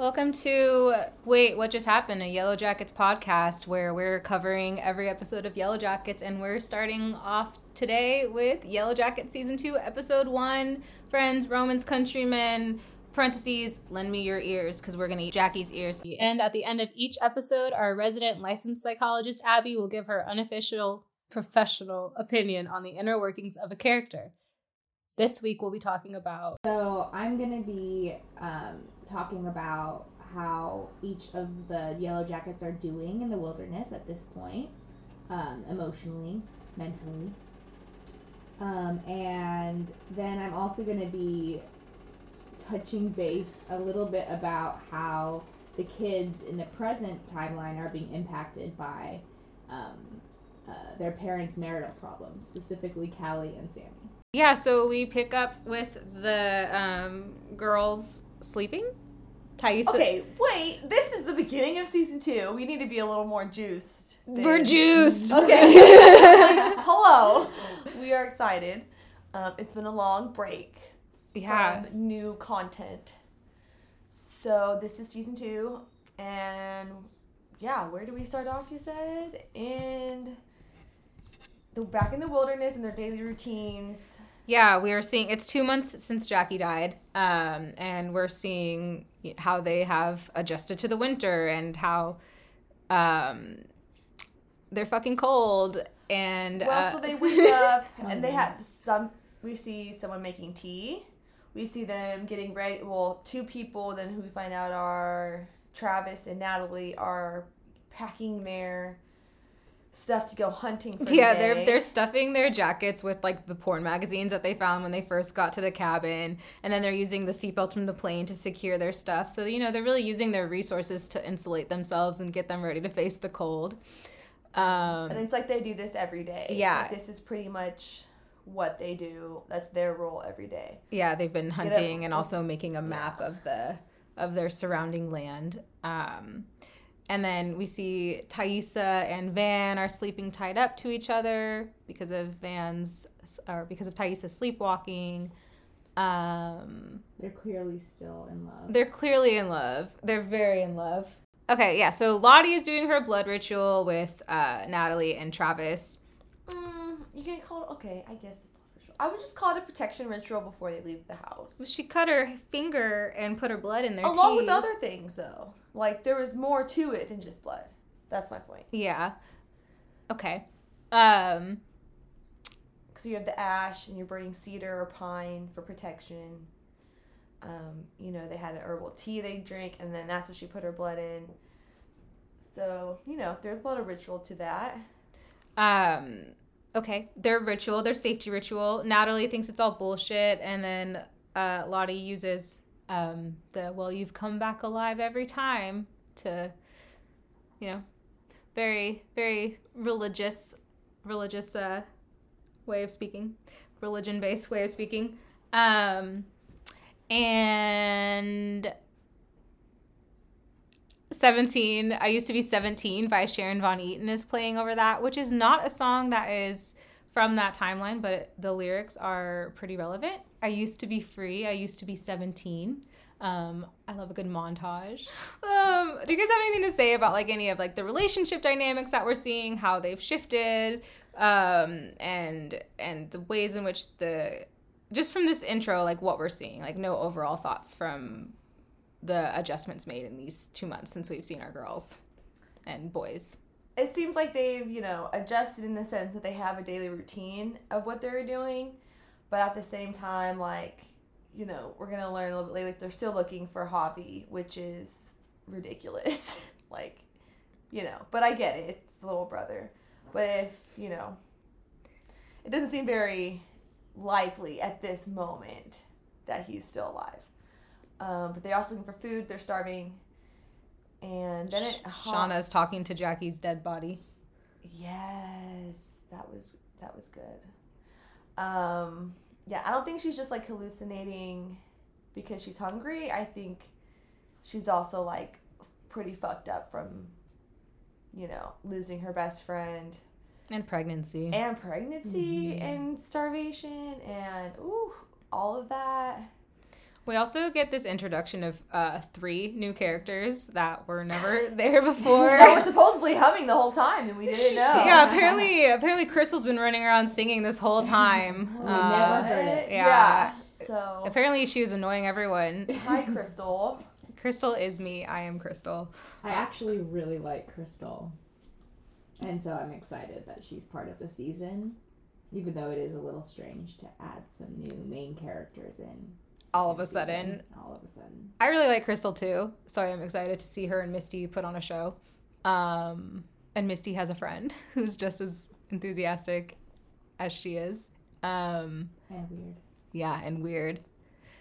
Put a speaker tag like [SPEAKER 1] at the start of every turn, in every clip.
[SPEAKER 1] Welcome to Wait, What Just Happened, a Yellowjackets podcast where we're covering every episode of Yellowjackets and we're starting off today with Yellow Jacket Season 2, Episode 1, Friends, Romans, Countrymen, parentheses, lend me your ears because we're going to eat Jackie's ears. And at the end of each episode, our resident licensed psychologist, Abi, will give her unofficial professional opinion on the inner workings of a character. This week we'll be talking about.
[SPEAKER 2] So I'm gonna be um, talking about how each of the Yellow Jackets are doing in the wilderness at this point, um, emotionally, mentally, um, and then I'm also gonna be touching base a little bit about how the kids in the present timeline are being impacted by um, uh, their parents' marital problems, specifically Callie and Sammy.
[SPEAKER 1] Yeah, so we pick up with the um, girls sleeping. Taissa.
[SPEAKER 3] Okay, wait. This is the beginning of season two. We need to be a little more juiced. than-
[SPEAKER 1] We're juiced.
[SPEAKER 3] Okay. Like, hello. We are excited. Um, it's been a long break
[SPEAKER 1] Yeah.
[SPEAKER 3] from new content. So this is season two, and yeah, where do we start off? You said in the back in the wilderness and their daily routines.
[SPEAKER 1] Yeah, we are seeing it's two months since Jackie died, um, and we're seeing how they have adjusted to the winter and how um, they're fucking cold. And
[SPEAKER 3] Well,
[SPEAKER 1] uh,
[SPEAKER 3] so they wake up and they have some. We see someone making tea. We see them getting ready. Well, two people then who we find out are Travis and Natalie are packing their stuff to go hunting for
[SPEAKER 1] yeah,
[SPEAKER 3] the
[SPEAKER 1] they're they're stuffing their jackets with like the porn magazines that they found when they first got to the cabin, and then they're using the seatbelt from the plane to secure their stuff. So you know they're really using their resources to insulate themselves and get them ready to face the cold. Um,
[SPEAKER 3] and it's like they do this every day.
[SPEAKER 1] Yeah.
[SPEAKER 3] Like, this is pretty much what they do. That's their role every day.
[SPEAKER 1] yeah, they've been hunting
[SPEAKER 3] a-
[SPEAKER 1] and also making a map of the of their surrounding land. Um, and then we see Taissa and Van are sleeping tied up to each other because of Van's or because of Taissa's sleepwalking. Um,
[SPEAKER 2] They're clearly still in love.
[SPEAKER 1] they're clearly in love. They're very in love. Okay, yeah. So Lottie is doing her blood ritual with uh, Natalie and Travis.
[SPEAKER 3] Mm, you can call it okay. I guess. I would just call it a protection ritual before they leave the house.
[SPEAKER 1] She cut her finger and put her blood in there.
[SPEAKER 3] Along with other things, though. Like, there was more to it than just blood. That's my point.
[SPEAKER 1] Yeah. Okay. Um.
[SPEAKER 3] So you have the ash and you're burning cedar or pine for protection. Um, you know, they had an herbal tea they drink, and then that's what she put her blood in. So, you know, there's a lot of ritual to that.
[SPEAKER 1] Um. Okay. Their ritual, their safety ritual. Natalie thinks it's all bullshit, and then uh, Lottie uses um the well, you've come back alive every time to, you know, very very religious, religious uh way of speaking, religion based way of speaking. Um, and 17 i used to be 17 by Sharon Van Etten is playing over that which is not a song that is from that timeline but the lyrics are pretty relevant. I used to be free i used to be 17 um, i love a good montage. Um, do you guys have anything to say about like any of like the relationship dynamics that we're seeing how they've shifted um, and and the ways in which the just from this intro like what we're seeing like no overall thoughts from the adjustments made in these two months since we've seen our girls and boys.
[SPEAKER 3] It seems like they've, you know, adjusted in the sense that they have a daily routine of what they're doing, but at the same time, like, you know, we're gonna learn a little bit later. Like they're still looking for Javi, which is ridiculous. like, you know, but I get it. It's the little brother. But if you know, it doesn't seem very likely at this moment that he's still alive. Um, but they're also looking for food. They're starving. And then it
[SPEAKER 1] Shauna's talking to Jackie's dead body.
[SPEAKER 3] Yes, that was that was good. Um, yeah, I don't think she's just like hallucinating because she's hungry. I think she's also like pretty fucked up from you know losing her best friend
[SPEAKER 1] And pregnancy.
[SPEAKER 3] and pregnancy and starvation and ooh all of that.
[SPEAKER 1] We also get this introduction of uh, three new characters that were never there before.
[SPEAKER 3] that we're supposedly humming the whole time and we didn't know.
[SPEAKER 1] yeah, apparently, apparently, Crystal's been running around singing this whole time.
[SPEAKER 2] We
[SPEAKER 1] Uh,
[SPEAKER 2] never heard it.
[SPEAKER 1] Yeah.
[SPEAKER 3] Yeah. So,
[SPEAKER 1] Apparently, she was annoying everyone.
[SPEAKER 3] hi, Crystal.
[SPEAKER 1] Crystal is me. I am Crystal.
[SPEAKER 2] I actually really like Crystal. And so I'm excited that she's part of the season. Even though it is a little strange to add some new main characters in.
[SPEAKER 1] All of a sudden.
[SPEAKER 2] All of a sudden.
[SPEAKER 1] I really like Crystal too, so I am excited to see her and Misty put on a show. Um, and Misty has a friend who's just as enthusiastic as she is. Um,
[SPEAKER 2] And weird.
[SPEAKER 1] yeah, and weird.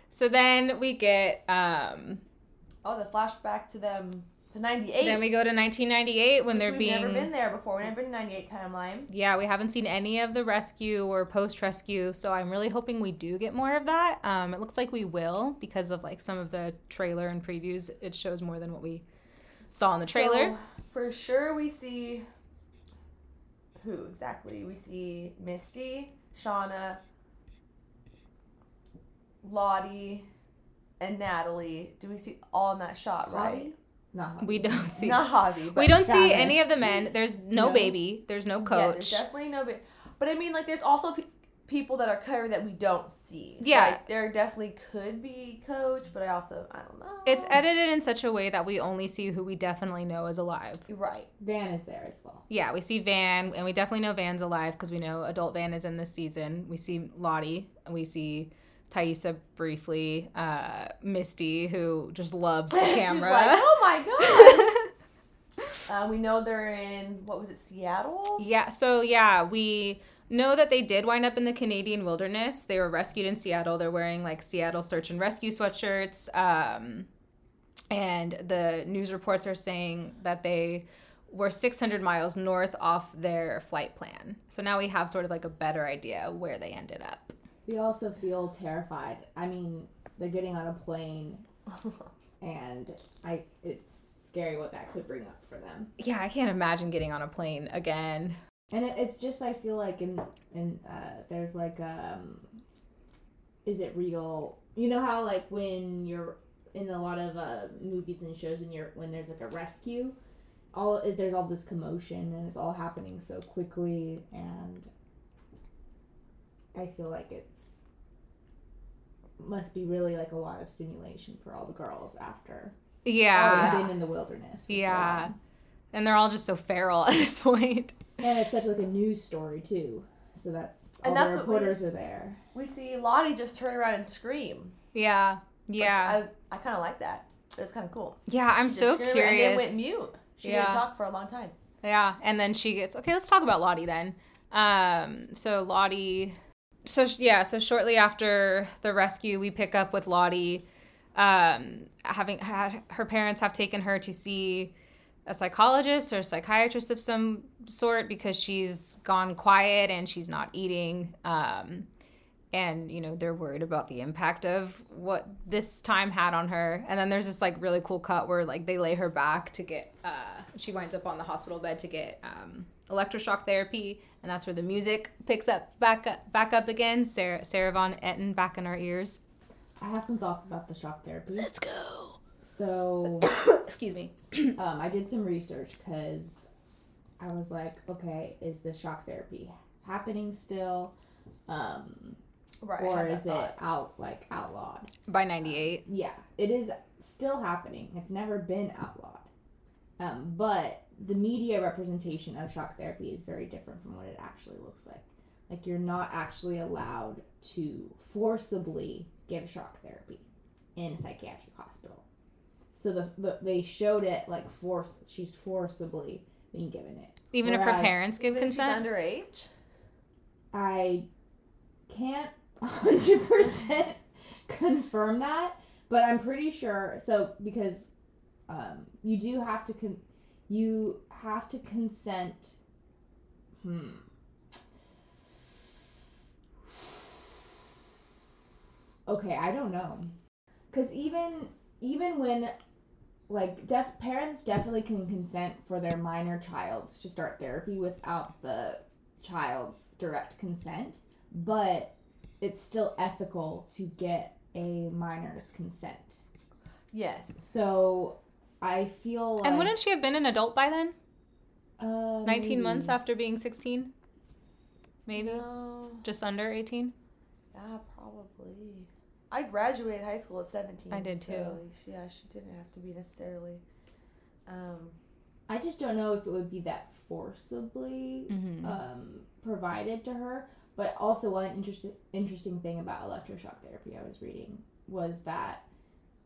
[SPEAKER 1] So then we get um,
[SPEAKER 3] Oh, the flashback to them to 98.
[SPEAKER 1] then we go to 1998 when they're being.
[SPEAKER 3] we've never been there before. We've never been in 98 timeline.
[SPEAKER 1] yeah we haven't seen any of the rescue or post rescue so i'm really hoping we do get more of that um, it looks like we will because of like some of the trailer and previews it shows more than what we saw in the trailer
[SPEAKER 3] So, for sure, we see who exactly? We see Misty, Shauna, Lottie, and Natalie. Do we see all in that shot, right?
[SPEAKER 2] Javi? Not Javi.
[SPEAKER 1] we don't see
[SPEAKER 3] Not Javi. But
[SPEAKER 1] we don't see
[SPEAKER 2] Travis.
[SPEAKER 1] any of the men there's no,
[SPEAKER 2] No.
[SPEAKER 1] baby there's no coach.
[SPEAKER 3] Yeah,
[SPEAKER 1] coach
[SPEAKER 3] there's definitely no. Ba- but I mean, like, there's also pe- people that are covered that we don't see. So,
[SPEAKER 1] Yeah.
[SPEAKER 3] like, there definitely could be coach, but I also I don't know.
[SPEAKER 1] it's edited in such a way that we only see who we definitely know is alive
[SPEAKER 3] right.
[SPEAKER 2] Van is there as well.
[SPEAKER 1] yeah we see van and we definitely know van's alive because we know adult van is in this season we see lottie and we see Taissa briefly, uh, Misty, who just loves the camera.
[SPEAKER 3] like, oh my god. uh, we know they're in what was it, Seattle?
[SPEAKER 1] Yeah, so yeah, we know that they did wind up in the Canadian wilderness. They were rescued in Seattle. They're wearing like Seattle search and rescue sweatshirts. Um, and the news reports are saying that they were 600 miles north off their flight plan. So now we have sort of like a better idea where they ended up.
[SPEAKER 2] We also feel terrified. I mean, they're getting on a plane, and I it's scary what that could bring up for them.
[SPEAKER 1] Yeah, I can't imagine getting on a plane again.
[SPEAKER 2] And it, it's just I feel like in in uh, there's like um, is it real? You know how like when you're in a lot of uh, movies and shows when you're when there's like a rescue, all there's all this commotion and it's all happening so quickly and I feel like it's must be really like a lot of stimulation for all the girls after
[SPEAKER 1] Yeah.
[SPEAKER 2] been in the wilderness. for so
[SPEAKER 1] Yeah. And they're all just so feral at this point.
[SPEAKER 2] and it's such like a news story too. So that's all
[SPEAKER 3] And
[SPEAKER 2] the
[SPEAKER 3] that's what we-
[SPEAKER 2] reporters are there.
[SPEAKER 3] we see Lottie just turn around and scream.
[SPEAKER 1] Yeah. Yeah.
[SPEAKER 3] I, I kind of like that. It's kind of cool.
[SPEAKER 1] yeah, I'm
[SPEAKER 3] She
[SPEAKER 1] so
[SPEAKER 3] screamed
[SPEAKER 1] curious.
[SPEAKER 3] And then went mute. She
[SPEAKER 1] Yeah.
[SPEAKER 3] didn't talk for a long time.
[SPEAKER 1] Yeah, and then she gets okay. Let's talk about Lottie then. Um, so Lottie, so yeah, so shortly after the rescue, we pick up with Lottie, um, having had her parents have taken her to see a psychologist or a psychiatrist of some sort because she's gone quiet and she's not eating. Um, and you know they're worried about the impact of what this time had on her. And then there's this like really cool cut where like they lay her back to get uh she winds up on the hospital bed to get um electroshock therapy. And that's where the music picks up back up back up again. Sarah sarah Van Etten back in our ears.
[SPEAKER 2] I have some thoughts about the shock therapy.
[SPEAKER 1] let's go.
[SPEAKER 2] So,
[SPEAKER 1] excuse me.
[SPEAKER 2] um, I did some research because I was like, okay, is the shock therapy happening still, um,
[SPEAKER 3] Right.
[SPEAKER 2] Or
[SPEAKER 3] is that
[SPEAKER 2] is it out like outlawed?
[SPEAKER 1] by 98
[SPEAKER 2] Yeah, it is still happening. It's never been outlawed, um, but the media representation of shock therapy is very different from what it actually looks like. Like you're not actually allowed to forcibly give shock therapy in a psychiatric hospital. So the, the they showed it like force. She's forcibly being given it.
[SPEAKER 1] even if her parents give
[SPEAKER 3] Even she's
[SPEAKER 1] consent
[SPEAKER 3] underage.
[SPEAKER 2] I can't 100% confirm that, but I'm pretty sure. So, because um, you do have to, con- you have to consent. Hmm. Okay, I don't know. Cause even even when like deaf parents definitely can consent for their minor child to start therapy without the child's direct consent, but it's still ethical to get a minor's consent.
[SPEAKER 3] Yes.
[SPEAKER 2] So I feel like
[SPEAKER 1] And wouldn't she have been an adult by then?
[SPEAKER 2] uh,
[SPEAKER 1] 19
[SPEAKER 2] maybe.
[SPEAKER 1] months after being 16? Maybe?
[SPEAKER 3] No.
[SPEAKER 1] Just under 18?
[SPEAKER 3] Yeah, probably. I graduated high school at 17.
[SPEAKER 1] I did
[SPEAKER 3] so,
[SPEAKER 1] too.
[SPEAKER 3] yeah, she didn't have to be necessarily. Um,
[SPEAKER 2] I just don't know if it would be that forcibly
[SPEAKER 1] Mm-hmm.
[SPEAKER 2] um, provided to her. But also, one interesting interesting thing about electroshock therapy I was reading was that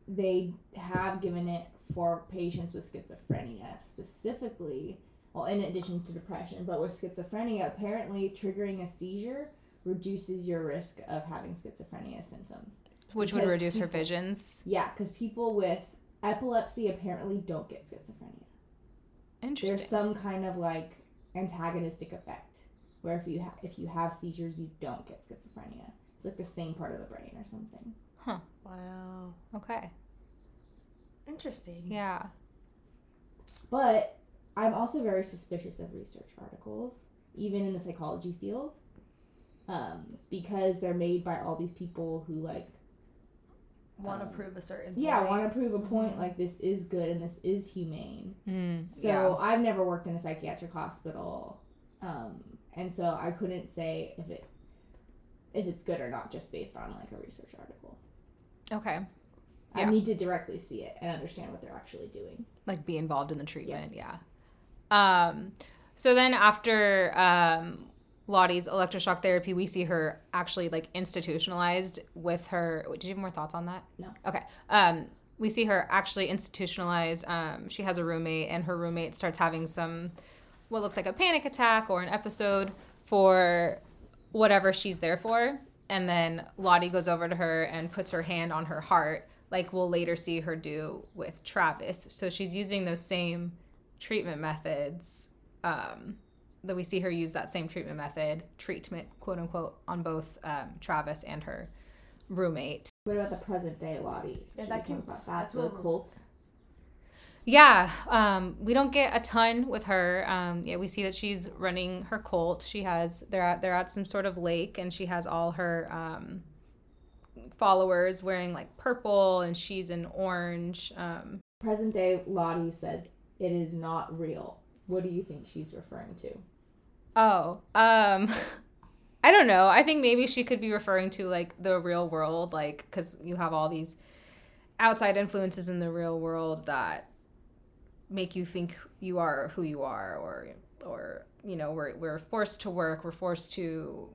[SPEAKER 2] they have given it for patients with schizophrenia specifically. Well, in addition to depression, but with schizophrenia, apparently triggering a seizure reduces your risk of having schizophrenia symptoms.
[SPEAKER 1] Which would reduce her visions.
[SPEAKER 2] Yeah, because people with epilepsy apparently don't get schizophrenia.
[SPEAKER 1] Interesting.
[SPEAKER 2] There's some kind of like antagonistic effect where if you ha- if you have seizures, you don't get schizophrenia. It's like the same part of the brain or something. Huh.
[SPEAKER 3] Wow.
[SPEAKER 1] okay.
[SPEAKER 3] Interesting.
[SPEAKER 1] Yeah.
[SPEAKER 2] But I'm also very suspicious of research articles, even in the psychology field, um, because they're made by all these people who like
[SPEAKER 3] Want to
[SPEAKER 2] Um,
[SPEAKER 3] prove a certain thing.
[SPEAKER 2] yeah
[SPEAKER 3] point.
[SPEAKER 2] want to prove a point
[SPEAKER 3] Mhm.
[SPEAKER 2] like this is good and this is humane.
[SPEAKER 1] Mm,
[SPEAKER 2] So
[SPEAKER 1] yeah.
[SPEAKER 2] I've never worked in a psychiatric hospital, um, and so I couldn't say if it if it's good or not just based on like a research article.
[SPEAKER 1] Okay.
[SPEAKER 2] I need to directly see it and understand what they're actually doing.
[SPEAKER 1] like be involved in the treatment yeah, um so then after um lottie's electroshock therapy we see her actually like institutionalized with her wait, did you have more thoughts on that
[SPEAKER 2] No.
[SPEAKER 1] okay um we see her actually institutionalized um she has a roommate and her roommate starts having some what looks like a panic attack or an episode for whatever she's there for and then lottie goes over to her and puts her hand on her heart like we'll later see her do with travis so she's using those same treatment methods um, that we see her use that same treatment method treatment quote unquote on both um, travis and her roommate
[SPEAKER 2] What about the present day Lottie?
[SPEAKER 3] Yeah, that
[SPEAKER 2] we
[SPEAKER 3] can-
[SPEAKER 2] talk about that.
[SPEAKER 3] that's
[SPEAKER 2] The
[SPEAKER 3] what-
[SPEAKER 2] cult.
[SPEAKER 1] Yeah, um, we don't get a ton with her. Um, yeah, we see that she's running her cult. She has they're at they're at some sort of lake, and she has all her um, followers wearing like purple, and she's in orange. Um,
[SPEAKER 2] Present day Lottie says it is not real. What do you think she's referring to?
[SPEAKER 1] oh, um, I don't know. I think maybe she could be referring to like the real world, like because you have all these outside influences in the real world that make you think you are who you are or or you know we're we're forced to work we're forced to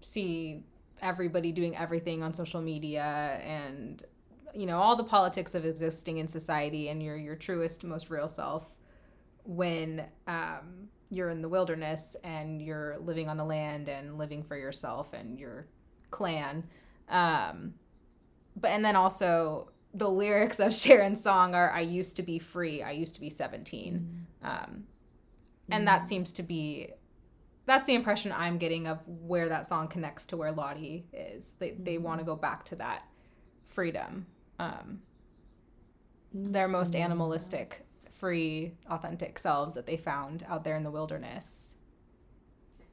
[SPEAKER 1] see everybody doing everything on social media and you know all the politics of existing in society and your your truest most real self when um, you're in the wilderness and you're living on the land and living for yourself and your clan. Um, but and then also the lyrics of Sharon's song are "I used to be free, I used to be 17," um, and that seems to be that's the impression I'm getting of where that song connects to where Lottie is. They they want to go back to that freedom, um, their most animalistic, free, authentic selves that they found out there in the wilderness.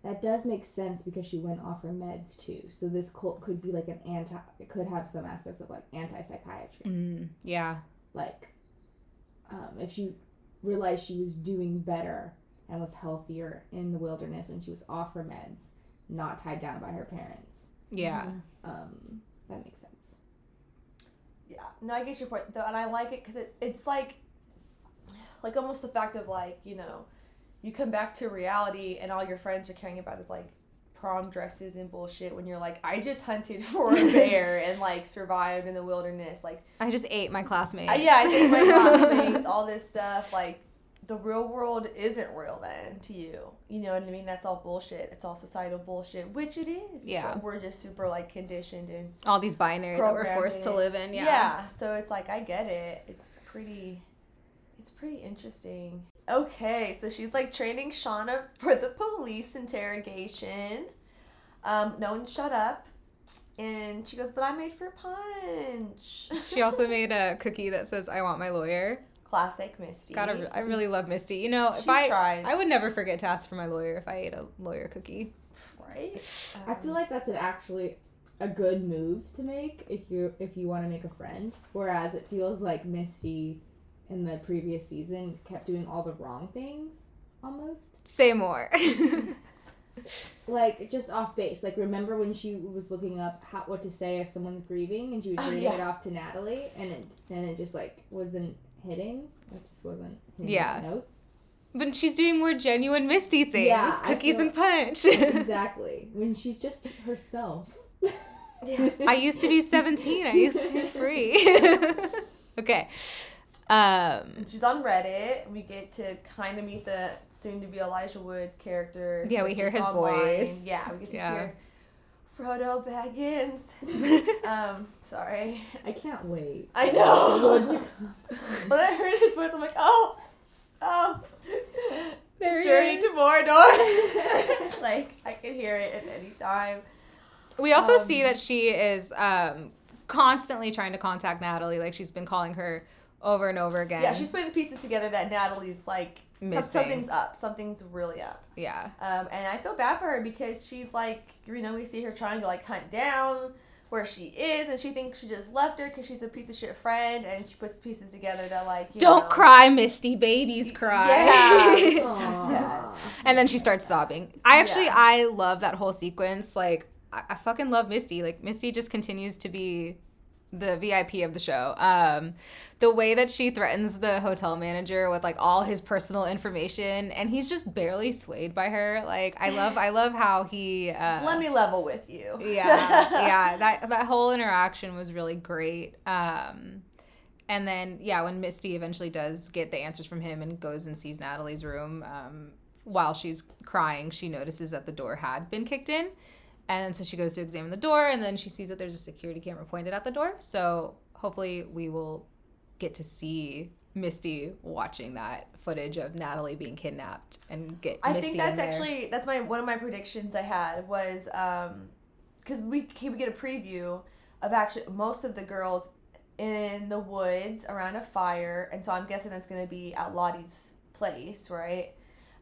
[SPEAKER 2] That does make sense because she went off her meds too. So this cult could be like an anti. It could have some aspects of like anti psychiatry.
[SPEAKER 1] Mm, yeah,
[SPEAKER 2] Like, um, if she realized she was doing better and was healthier in the wilderness and she was off her meds, not tied down by her parents.
[SPEAKER 1] yeah,
[SPEAKER 2] Um, that makes sense.
[SPEAKER 3] Yeah, no, I get your point though, and I like it because it, it's like, like almost the fact of like you know, you come back to reality and all your friends are caring about is like prom dresses and bullshit. When you're like, I just hunted for a bear and like survived in the wilderness, like
[SPEAKER 1] I just ate my classmates.
[SPEAKER 3] uh, yeah, I think my classmates, all this stuff, like the real world isn't real then to you. You know what I mean? That's all bullshit. It's all societal bullshit, which it is.
[SPEAKER 1] Yeah.
[SPEAKER 3] But we're just super like conditioned and
[SPEAKER 1] all these binaries that we're forced to live in. Yeah.
[SPEAKER 3] yeah. So it's like I get it. It's pretty it's pretty interesting. Okay, so she's like training Shauna for the police interrogation. Um, no one shut up. And she goes, But I made for punch.
[SPEAKER 1] She also made a cookie that says "I want my lawyer."
[SPEAKER 3] Classic Misty.
[SPEAKER 1] God, I really love Misty. You know, if
[SPEAKER 3] She
[SPEAKER 1] I
[SPEAKER 3] tries.
[SPEAKER 1] I would never forget to ask for my lawyer if I ate a lawyer cookie.
[SPEAKER 3] right?
[SPEAKER 2] I feel like that's an actually a good move to make if you if you want to make a friend. Whereas it feels like Misty in the previous season kept doing all the wrong things almost.
[SPEAKER 1] Say more.
[SPEAKER 2] Like just off base. Like remember when she was looking up how what to say if someone's grieving and she was
[SPEAKER 3] Oh,
[SPEAKER 2] reading
[SPEAKER 3] yeah.
[SPEAKER 2] it off to Natalie and it and it just like wasn't hitting. It just wasn't hitting
[SPEAKER 1] Yeah.
[SPEAKER 2] notes.
[SPEAKER 1] but she's doing more genuine Misty things.
[SPEAKER 2] Yeah,
[SPEAKER 1] cookies and punch.
[SPEAKER 2] exactly. When she's just herself.
[SPEAKER 3] Yeah.
[SPEAKER 1] I used to be 17. I used to be free. okay. Um
[SPEAKER 3] She's on Reddit. We get to kind of meet the soon to be Elijah Wood character.
[SPEAKER 1] Yeah, we hear his
[SPEAKER 3] online.
[SPEAKER 1] voice.
[SPEAKER 3] Yeah, we get to
[SPEAKER 1] Yeah.
[SPEAKER 3] hear Frodo Baggins. um, sorry.
[SPEAKER 2] I can't wait.
[SPEAKER 3] I know.
[SPEAKER 2] the wood to come.
[SPEAKER 3] when I heard his voice, I'm like, oh, oh.
[SPEAKER 1] There
[SPEAKER 3] Journey
[SPEAKER 1] is.
[SPEAKER 3] to Mordor. like, I can hear it at any time.
[SPEAKER 1] We also
[SPEAKER 3] Um,
[SPEAKER 1] see that she is um, constantly trying to contact Natalie. Like she's been calling her over and over again.
[SPEAKER 3] Yeah, she's putting the pieces together that Natalie's like,
[SPEAKER 1] Missing.
[SPEAKER 3] something's up. Something's really up.
[SPEAKER 1] yeah.
[SPEAKER 3] Um, and I feel bad for her because she's like, you know, we see her trying to like hunt down where she is, and she thinks she just left her because she's a piece of shit friend, and she puts pieces together to like, you
[SPEAKER 1] Don't
[SPEAKER 3] know-
[SPEAKER 1] cry, Misty. Babies cry.
[SPEAKER 3] Yeah. So sad.
[SPEAKER 1] and then she starts sobbing. I actually,
[SPEAKER 3] Yeah.
[SPEAKER 1] I love that whole sequence. Like, I, I fucking love Misty. Like, Misty just continues to be the VIP of the show. Um, the way that she threatens the hotel manager with like all his personal information, and he's just barely swayed by her. Like, I love, I love how he. Uh,
[SPEAKER 3] Let me level with you.
[SPEAKER 1] yeah yeah that that whole interaction was really great um and then yeah when misty eventually does get the answers from him and goes and sees natalie's room um while she's crying she notices that the door had been kicked in and so she goes to examine the door and then she sees that there's a security camera pointed at the door. So hopefully we will get to see misty watching that footage of natalie being kidnapped and get
[SPEAKER 3] I
[SPEAKER 1] misty
[SPEAKER 3] think
[SPEAKER 1] in
[SPEAKER 3] that's actually that's my one of my predictions I had was um because we we get a preview of actually most of the girls in the woods around a fire, and so I'm guessing that's gonna be at Lottie's place, right?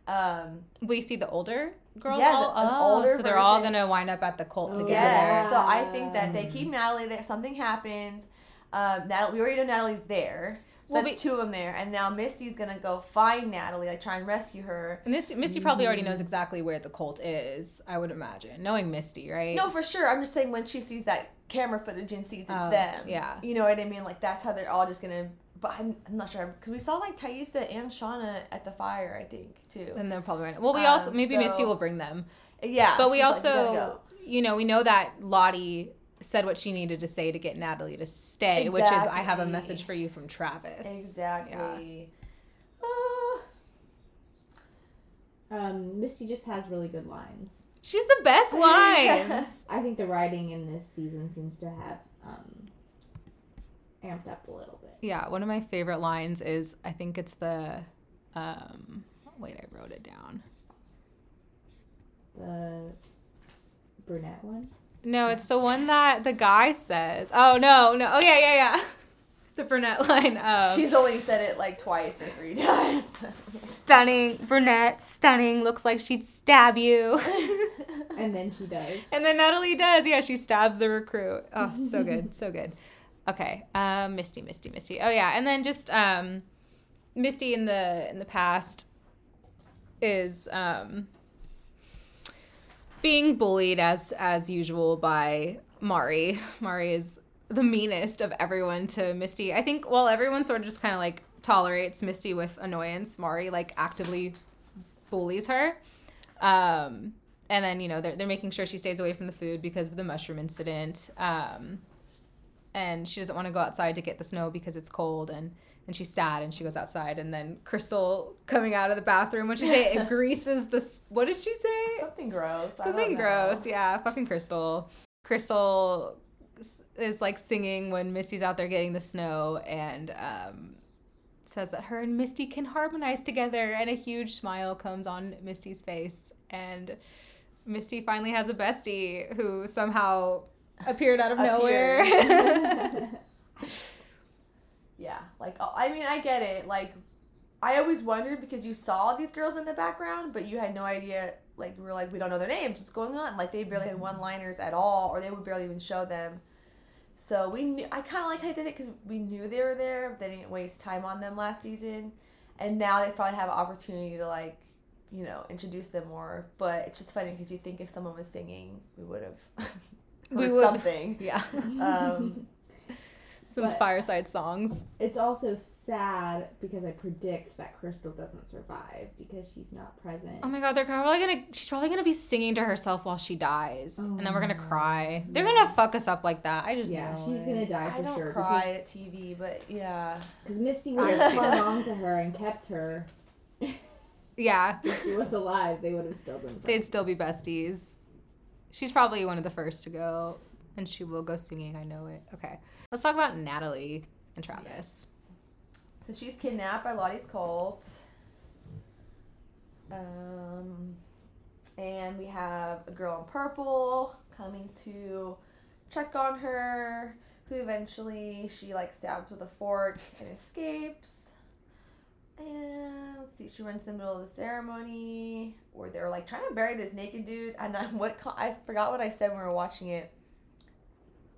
[SPEAKER 3] Um,
[SPEAKER 1] We see the older girls
[SPEAKER 3] Yeah,
[SPEAKER 1] all.
[SPEAKER 3] the- an
[SPEAKER 1] oh,
[SPEAKER 3] older
[SPEAKER 1] so they're all gonna wind up at the cult
[SPEAKER 2] Oh,
[SPEAKER 1] together.
[SPEAKER 3] yeah. So I think that they keep Natalie there. Something happens. Um, Natalie, we already know Natalie's there. So
[SPEAKER 1] Well,
[SPEAKER 3] that's
[SPEAKER 1] we-
[SPEAKER 3] two of them there, and now Misty's gonna go find Natalie, like try and rescue her.
[SPEAKER 1] And Misty, Misty probably already knows exactly where the cult is. I would imagine, knowing Misty, right?
[SPEAKER 3] No, for sure. I'm just saying when she sees that camera footage and sees it's
[SPEAKER 1] Oh,
[SPEAKER 3] them.
[SPEAKER 1] yeah.
[SPEAKER 3] You know what I mean? Like that's how they're all just gonna. But I'm, I'm not sure because we saw like Taissa and Shauna at the fire. I think too.
[SPEAKER 1] And they're probably right. Well, we
[SPEAKER 3] Um,
[SPEAKER 1] also maybe Misty will bring them,
[SPEAKER 3] yeah.
[SPEAKER 1] but we
[SPEAKER 3] she's like,
[SPEAKER 1] also,
[SPEAKER 3] "You go."
[SPEAKER 1] you know, we know that Lottie said what she needed to say to get Natalie to stay, which is I have a message for you from Travis. Yeah.
[SPEAKER 3] exactly. Ah.
[SPEAKER 2] Um, Misty just has really good lines.
[SPEAKER 1] She's the best lines.
[SPEAKER 2] I think the writing in this season seems to have um, amped up a little bit.
[SPEAKER 1] yeah, one of my favorite lines is I think it's the, um, wait, I wrote it down.
[SPEAKER 2] The brunette one.
[SPEAKER 1] No, it's the one that the guy says. Oh no, no. Oh yeah, yeah, yeah. The brunette line. Um,
[SPEAKER 3] She's only said it like twice or three times.
[SPEAKER 1] stunning brunette, stunning. Looks like she'd stab you.
[SPEAKER 2] And then she does.
[SPEAKER 1] and then Natalie does. Yeah, she stabs the recruit. Oh, so good, so good. Okay, um, Misty, Misty, Misty. Oh yeah, and then just um, Misty in the in the past is um being bullied as as usual by Mari. Mari is the meanest of everyone to Misty. I think while everyone sort of just kind of like tolerates Misty with annoyance, Mari like actively bullies her. Um and then, you know, they're, they're making sure she stays away from the food because of the mushroom incident. Um, and she doesn't want to go outside to get the snow because it's cold and and she's sad and she goes outside and then Crystal coming out of the bathroom what she say? It greases the what did she say?
[SPEAKER 3] Something gross.
[SPEAKER 1] Something gross yeah fucking Crystal. Crystal is like singing when Misty's out there getting the snow and um says that her and Misty can harmonize together and a huge smile comes on Misty's face and Misty finally has a bestie who somehow appeared out of nowhere.
[SPEAKER 3] Yeah, like oh, I mean, I get it. Like, I always wondered because you saw these girls in the background, but you had no idea like we were like we don't know their names. What's going on? Like they barely had mm-hmm. one liners at all, or they would barely even show them. So we knew. I kind of like how they did it because we knew they were there. But they didn't waste time on them last season, and now they probably have an opportunity to like, you know, introduce them more. But it's just funny because you think if someone was singing, we would have
[SPEAKER 1] We
[SPEAKER 3] heard
[SPEAKER 1] would-
[SPEAKER 3] something.
[SPEAKER 1] Yeah.
[SPEAKER 3] Um,
[SPEAKER 1] Some
[SPEAKER 2] But-
[SPEAKER 1] fireside songs.
[SPEAKER 2] It's also sad because I predict that Crystal doesn't survive because she's not present.
[SPEAKER 1] Oh my god, they're probably gonna she's probably gonna be singing to herself while she dies. and then we're gonna
[SPEAKER 2] Oh,
[SPEAKER 1] cry. They're
[SPEAKER 2] yeah.
[SPEAKER 1] gonna fuck us up like that. I just
[SPEAKER 2] yeah,
[SPEAKER 1] know
[SPEAKER 2] she's
[SPEAKER 1] it.
[SPEAKER 2] gonna die for
[SPEAKER 3] I don't
[SPEAKER 2] sure.
[SPEAKER 3] cry at TV, but yeah.
[SPEAKER 2] Because Misty would have clung on to her and kept her.
[SPEAKER 1] Yeah.
[SPEAKER 2] If she was alive, they would have still been friends.
[SPEAKER 1] They'd still be besties. She's probably one of the first to go. And she will go singing, I know it. Okay. Let's talk about Natalie and Travis.
[SPEAKER 3] So she's kidnapped by Lottie's cult. Um, and we have a girl in purple coming to check on her, who eventually she like stabs with a fork and escapes. And let's see, she runs in the middle of the ceremony where they're like trying to bury this naked dude. And I what I forgot what I said when we were watching it.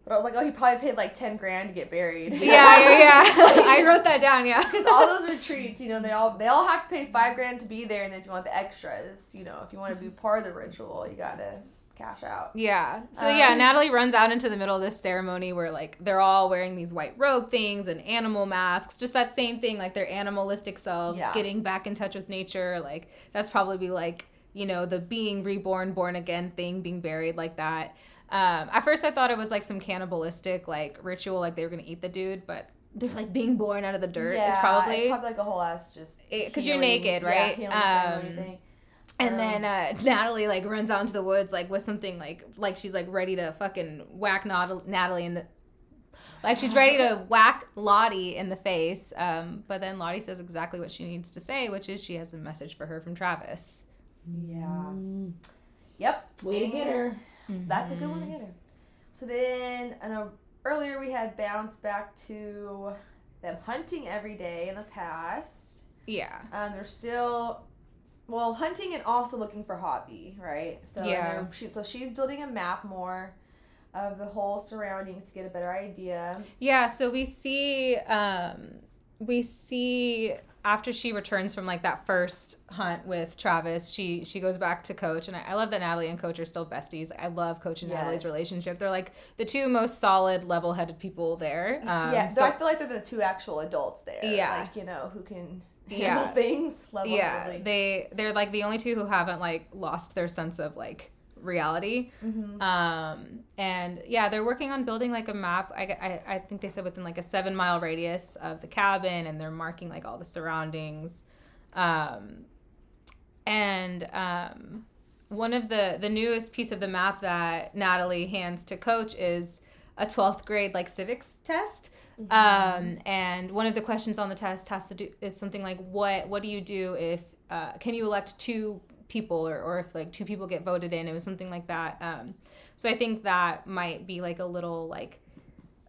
[SPEAKER 3] But I was like, oh, he probably paid like ten grand to get buried.
[SPEAKER 1] Yeah, yeah, yeah. I wrote that down, yeah.
[SPEAKER 3] Because all those retreats, you know, they all they all have to pay five grand to be there, and then if you want the extras, you know, if you want to be part of the ritual, you gotta cash out.
[SPEAKER 1] Yeah. So yeah,
[SPEAKER 3] Um,
[SPEAKER 1] Natalie runs out into the middle of this ceremony where like they're all wearing these white robe things and animal masks. Just that same thing, like their animalistic selves
[SPEAKER 3] Yeah.
[SPEAKER 1] getting back in touch with nature. Like that's probably like, you know, the being reborn, born again thing, being buried like that. Um, at first I thought it was like some cannibalistic like ritual, like they were gonna eat the dude, but they're like being born out of the dirt
[SPEAKER 3] yeah,
[SPEAKER 1] is probably
[SPEAKER 3] it's probably like a whole ass just
[SPEAKER 1] because you're naked, right?
[SPEAKER 3] ceremony
[SPEAKER 1] Um. And
[SPEAKER 3] Um,
[SPEAKER 1] then uh, Natalie like runs out into the woods like with something like like she's like ready to fucking whack Natalie in the like she's ready to whack Lottie in the face. Um, but then Lottie says exactly what she needs to say, which is she has a message for her from Travis.
[SPEAKER 3] Yeah. Yep.
[SPEAKER 2] way to get her.
[SPEAKER 3] That's a good one to get her. So then, I know earlier we had bounced back to them hunting every day in the past.
[SPEAKER 1] Yeah.
[SPEAKER 3] Um, they're still, well, hunting and also looking for Javi, right? So
[SPEAKER 1] Yeah.
[SPEAKER 3] She, so she's building a map more of the whole surroundings to get a better idea.
[SPEAKER 1] Yeah, so we see um we see after she returns from like that first hunt with Travis, she she goes back to Coach, and I, I love that Natalie and Coach are still besties. I love Coach and Natalie's relationship. They're like the two most solid, level-headed people there. Um,
[SPEAKER 3] yeah, so I feel like they're the two actual adults there.
[SPEAKER 1] Yeah.
[SPEAKER 3] like you know who can
[SPEAKER 1] Yeah.
[SPEAKER 3] things. Level
[SPEAKER 1] yeah, they they're like the only two who haven't like lost their sense of like reality.
[SPEAKER 3] Mhm.
[SPEAKER 1] Um, and yeah, they're working on building like a map. I, I, I think they said within like a seven mile radius of the cabin, and they're marking like all the surroundings. Um, and um, one of the the newest piece of the map that Natalie hands to Coach is a twelfth grade like civics test. Um, and one of the questions on the test has to do is something like what what do you do if uh, can you elect two people or, or if like two people get voted in? It was something like that. Um, so i think that might be like a little like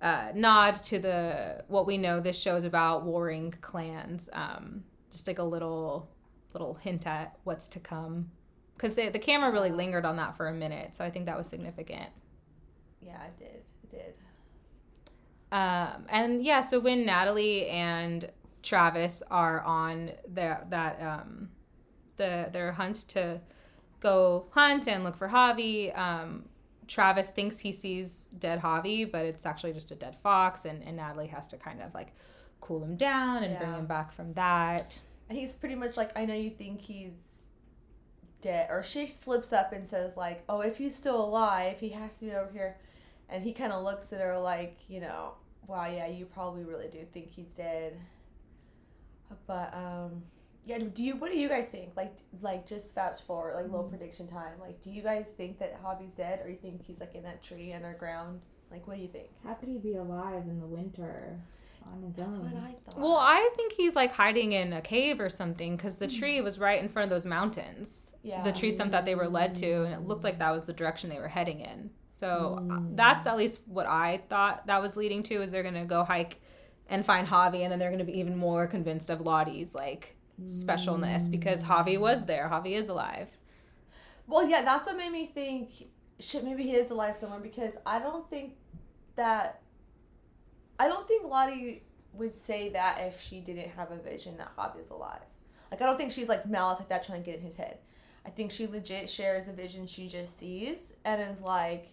[SPEAKER 1] uh, nod to the what we know this show's about warring clans. Um, just like a little little hint at what's to come. Because the, the camera really lingered on that for a minute so i think that was significant.
[SPEAKER 3] Yeah, I did. I did.
[SPEAKER 1] Um, and yeah, so when Natalie and Travis are on their that um, the their hunt to go hunt and look for Javi, um, Travis thinks he sees dead Javi, but it's actually just a dead fox, and, and Natalie has to kind of like cool him down and bring him back from that.
[SPEAKER 3] And he's pretty much like, I know you think he's dead. Or she slips up and says, like, oh, if he's still alive, he has to be over here. And he kind of looks at her like, you know, wow, yeah, you probably really do think he's dead. But, um, yeah, do you, what do you guys think? Like, like just fast forward, like, little prediction time. Like, do you guys think that Javi's dead or you think he's, like, in that tree underground? Like, what do you think?
[SPEAKER 2] How could he be alive in the winter on his
[SPEAKER 3] That's
[SPEAKER 2] own?
[SPEAKER 3] what I thought.
[SPEAKER 1] Well, I think he's like hiding in a cave or something because the tree was right in front of those mountains.
[SPEAKER 3] yeah.
[SPEAKER 1] the tree stump that they were led to, and it looked like that was the direction they were heading in. So uh,
[SPEAKER 2] Mm.
[SPEAKER 1] that's at least what I thought that was leading to is they're gonna go hike and find Javi, and then they're gonna be even more convinced of Lottie's like specialness because Javi was there. Javi is alive.
[SPEAKER 3] Well, yeah, that's what made me think shit. Maybe he is alive somewhere because I don't think that. I don't think Lottie would say that if she didn't have a vision that Javi is alive. Like I don't think she's like malice like that trying to get in his head. I think she legit shares a vision she just sees and is like,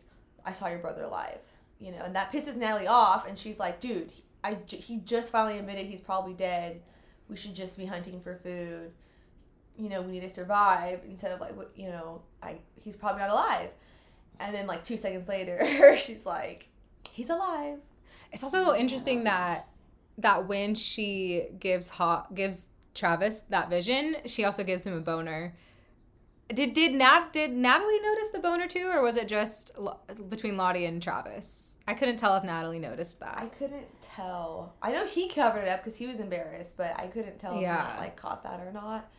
[SPEAKER 3] "I saw your brother alive," you know, and that pisses Natalie off, and she's like, "Dude, I he just finally admitted he's probably dead. We should just be hunting for food. You know, we need to survive instead of like, you know, I he's probably not alive." And then like two seconds later, she's like, "He's alive."
[SPEAKER 1] It's also interesting that that when she gives hot gives Travis that vision, she also gives him a boner. Did did Nat did Natalie notice the boner too, or was it just Lo- between Lottie and Travis? I couldn't tell if Natalie noticed that.
[SPEAKER 3] I couldn't tell. I know he covered it up because he was embarrassed, but I couldn't tell if
[SPEAKER 1] Yeah.
[SPEAKER 3] Matt like caught that or not.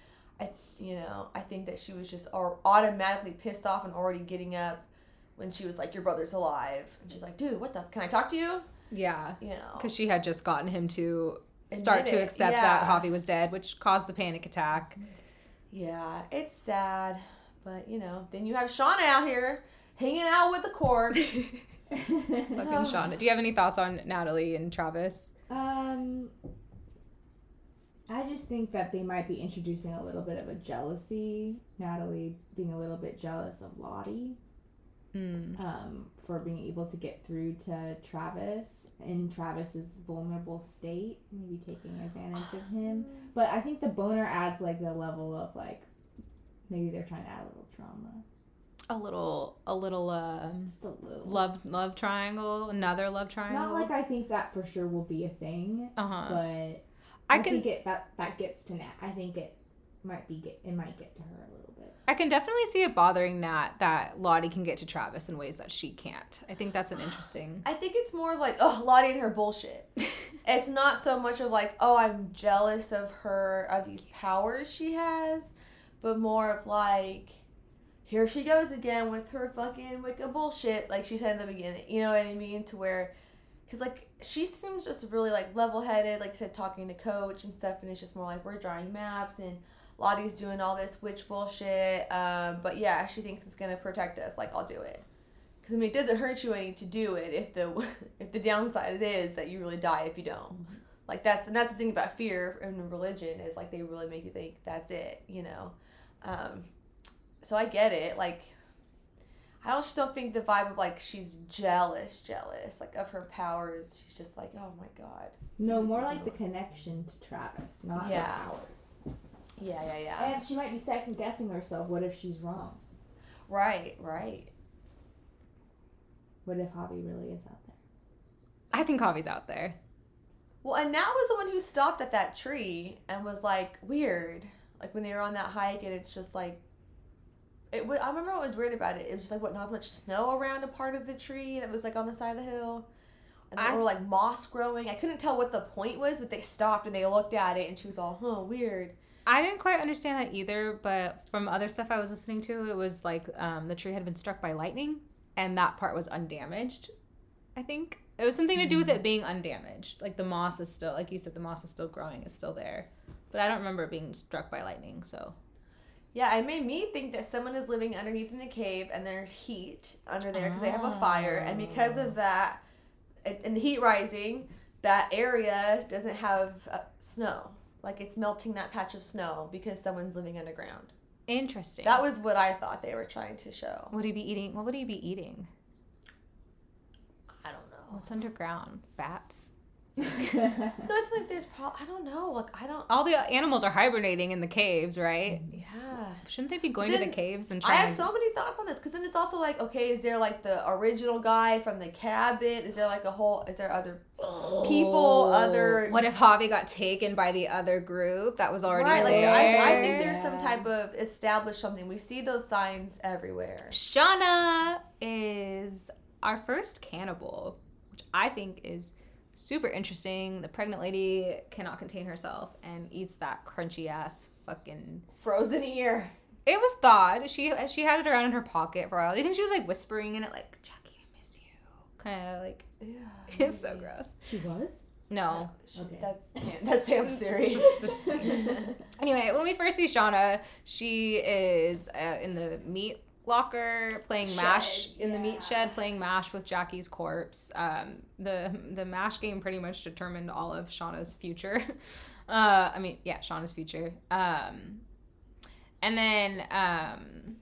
[SPEAKER 3] I, you know, I think that she was just au- automatically pissed off and already getting up when she was like, "Your brother's alive," and she's like, "Dude, what the? Can I talk to you?"
[SPEAKER 1] Yeah,
[SPEAKER 3] You know,
[SPEAKER 1] because she had just gotten him to start
[SPEAKER 3] Admit
[SPEAKER 1] to
[SPEAKER 3] it,
[SPEAKER 1] accept that
[SPEAKER 3] yeah.
[SPEAKER 1] Javi was dead, which caused the panic attack.
[SPEAKER 3] yeah, it's sad, but you know, then you have Shauna out here hanging out with the corpse.
[SPEAKER 1] Fucking
[SPEAKER 3] Oh.
[SPEAKER 1] Shauna. Do you have any thoughts on Natalie and Travis?
[SPEAKER 2] Um, I just think that they might be introducing a little bit of a jealousy. Natalie being a little bit jealous of Lottie
[SPEAKER 1] Mm.
[SPEAKER 2] um, for being able to get through to Travis in Travis's vulnerable state, maybe taking advantage of him. But I think the boner adds like the level of like maybe they're trying to add a little trauma.
[SPEAKER 1] A little, a little um,
[SPEAKER 2] just a little.
[SPEAKER 1] love, love triangle. Another love triangle.
[SPEAKER 2] Not like I think that for sure will be a thing,
[SPEAKER 1] uh huh.
[SPEAKER 2] but
[SPEAKER 1] I
[SPEAKER 2] I,
[SPEAKER 1] can
[SPEAKER 2] think it that that gets to Nat. I think it might be get it might get to her a little bit.
[SPEAKER 1] I can definitely see it bothering Nat that Lottie can get to Travis in ways that she can't. I think that's an interesting.
[SPEAKER 3] I think it's more like, oh, Lottie and her bullshit. it's not so much of like, oh, I'm jealous of her of these powers she has, but more of like, here she goes again with her fucking Wicca bullshit, like she said in the beginning. You know what I mean? To where, because like she seems just really like level headed, like I said, talking to coach and stuff, and it's just more like we're drawing maps and. Lottie's doing all this witch bullshit, um, but yeah, she thinks it's gonna protect us. Like I'll do it. Because I mean, it doesn't hurt you any to do it if the if the downside is that you really die if you don't. Like that's and that's the thing about fear and religion is like they really make you think that's it, you know. Um, so I get it. Like I don't just don't think the vibe of like she's jealous, jealous like of her powers. She's just like, oh my god.
[SPEAKER 2] No, more like the connection to Travis, not
[SPEAKER 3] Yeah.
[SPEAKER 2] the powers.
[SPEAKER 3] Yeah, yeah, yeah.
[SPEAKER 2] And she might be second guessing herself. What if she's wrong?
[SPEAKER 3] Right, right.
[SPEAKER 2] What if Javi really is out there?
[SPEAKER 1] I think Javi's out there.
[SPEAKER 3] Well, and Nat was the one who stopped at that tree and was like weird, like when they were on that hike, and it's just like, it. I remember what was weird about it. It was just like what not as much snow around a part of the tree that was like on the side of the hill, and there were like moss growing. I couldn't tell what the point was, but they stopped and they looked at it, and she was all, "Huh, weird."
[SPEAKER 1] I didn't quite understand that either, but from other stuff I was listening to, it was like um, the tree had been struck by lightning, and that part was undamaged. I think it was something to do with it being undamaged. Like the moss is still, like you said, the moss is still growing, it's still there, but I don't remember it being struck by lightning. So
[SPEAKER 3] Yeah, it made me think that someone is living underneath in the cave and there's heat under there because they have a fire. And because of that, and the heat rising, that area doesn't have uh, snow. Like it's melting that patch of snow because someone's living underground.
[SPEAKER 1] interesting.
[SPEAKER 3] That was what I thought they were trying to show.
[SPEAKER 1] What would he be eating? What would he be eating?
[SPEAKER 3] I don't know.
[SPEAKER 1] What's underground? Bats.
[SPEAKER 3] No, it's like there's probably, I don't know. Like, I don't,
[SPEAKER 1] All the animals are hibernating in the caves, right?
[SPEAKER 3] yeah.
[SPEAKER 1] Shouldn't they be going to the caves and
[SPEAKER 3] I
[SPEAKER 1] trying?
[SPEAKER 3] have
[SPEAKER 1] to...
[SPEAKER 3] so many thoughts on this because then it's also like, okay, is there like the original guy from the cabin? Is there like a whole? Is there other people? Other
[SPEAKER 1] Oh. What if Javi got taken by the other group that was already
[SPEAKER 3] right? Like
[SPEAKER 1] there?
[SPEAKER 3] I, I think there's some type of established something. We see those signs everywhere.
[SPEAKER 1] Shauna is our first cannibal, which I think is super interesting. The pregnant lady cannot contain herself and eats that crunchy ass fucking.
[SPEAKER 3] Frozen ear.
[SPEAKER 1] It was thawed. She she had it around in her pocket for a while. You think she was like whispering in it, like Jackie, I miss you. Kind of like
[SPEAKER 3] Yeah.
[SPEAKER 1] it's so gross.
[SPEAKER 2] she was.
[SPEAKER 1] No.
[SPEAKER 3] She-
[SPEAKER 2] Okay.
[SPEAKER 3] That's that's Sam's theory.
[SPEAKER 1] Just- just- Anyway, when we first see Shauna, she is uh, in the meat locker playing mash
[SPEAKER 3] Shed,
[SPEAKER 1] in the meat shed playing mash with Jackie's corpse. Um, the the mash game pretty much determined all of Shauna's future. Uh, I mean, yeah, Shauna's future. Um, and then um,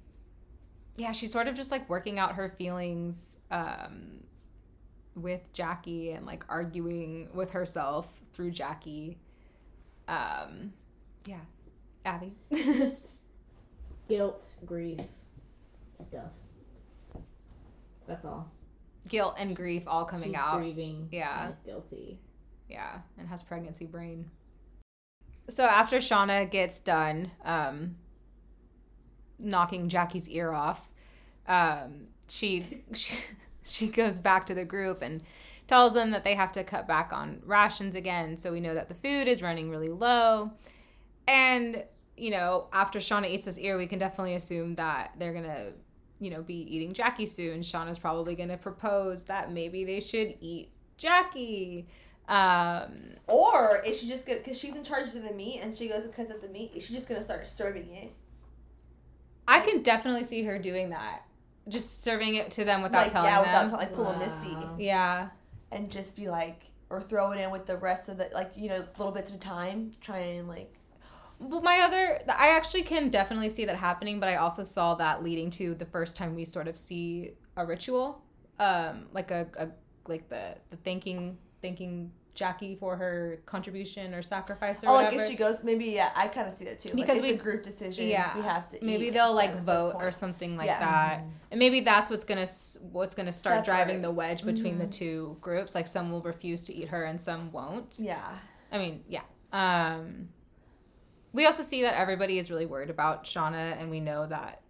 [SPEAKER 1] yeah, she's sort of just like working out her feelings um, with Jackie and like arguing with herself through Jackie. Um, yeah, Abi.
[SPEAKER 2] Just guilt, grief, stuff. That's all.
[SPEAKER 1] Guilt and grief all coming
[SPEAKER 2] She's
[SPEAKER 1] out.
[SPEAKER 2] grieving.
[SPEAKER 1] Yeah.
[SPEAKER 2] And is guilty.
[SPEAKER 1] Yeah, and has pregnancy brain. So after Shauna gets done um, knocking Jackie's ear off, um, she, she she goes back to the group and tells them that they have to cut back on rations again. So we know that the food is running really low, and you know after Shauna eats this ear, we can definitely assume that they're gonna you know be eating Jackie soon. Shauna's probably gonna propose that maybe they should eat Jackie. Um,
[SPEAKER 3] Or is she just gonna because she's in charge of the meat and she goes because of the meat? Is she just gonna start serving it?
[SPEAKER 1] I can definitely see her doing that. Just serving it to them without
[SPEAKER 3] like
[SPEAKER 1] telling
[SPEAKER 3] yeah,
[SPEAKER 1] them.
[SPEAKER 3] without like pull a
[SPEAKER 2] Wow.
[SPEAKER 3] Missy
[SPEAKER 1] yeah.
[SPEAKER 3] and just be like or throw it in with the rest of the like you know little bits at a time. Try and like
[SPEAKER 1] Well, my other, I actually can definitely see that happening, but I also saw that leading to the first time we sort of see a ritual, um, like a, a like the the thanking thanking Jackie for her contribution or sacrifice or
[SPEAKER 3] oh like if she goes maybe yeah I kind of see that too
[SPEAKER 1] Because
[SPEAKER 3] like,
[SPEAKER 1] we-
[SPEAKER 3] a group decision
[SPEAKER 1] yeah,
[SPEAKER 3] we have to
[SPEAKER 1] maybe they'll like vote or something like
[SPEAKER 3] Yeah.
[SPEAKER 1] that. And maybe that's what's gonna what's gonna start driving the wedge between the
[SPEAKER 3] Mhm.
[SPEAKER 1] two groups. Like some will refuse to eat her and some won't.
[SPEAKER 3] Yeah.
[SPEAKER 1] I mean yeah. Um we also see that everybody is really worried about shauna and we know that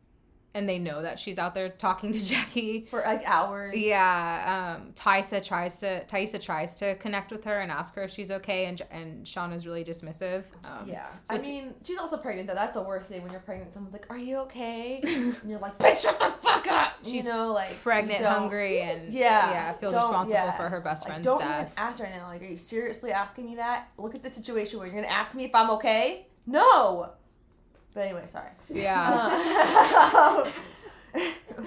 [SPEAKER 1] and they know that she's out there talking to jackie
[SPEAKER 3] for like hours
[SPEAKER 1] yeah um Taissa tries to Taissa tries to connect with her and ask her if she's okay and and Shauna's really dismissive um
[SPEAKER 3] Yeah.
[SPEAKER 1] so
[SPEAKER 3] I mean, she's also pregnant though. That's the worst thing when you're pregnant. Someone's like, "Are you okay?" and you're like, "Bitch, shut the fuck up."
[SPEAKER 1] She's
[SPEAKER 3] you know, like
[SPEAKER 1] pregnant
[SPEAKER 3] don't-
[SPEAKER 1] hungry and
[SPEAKER 3] Yeah.
[SPEAKER 1] yeah feels responsible
[SPEAKER 3] yeah.
[SPEAKER 1] for her best
[SPEAKER 3] Like,
[SPEAKER 1] friend's
[SPEAKER 3] don't
[SPEAKER 1] death
[SPEAKER 3] even ask right now. Like, are you seriously asking me that? Look at the situation where you're gonna ask me if I'm okay. No. But anyway, sorry.
[SPEAKER 1] yeah
[SPEAKER 3] Um,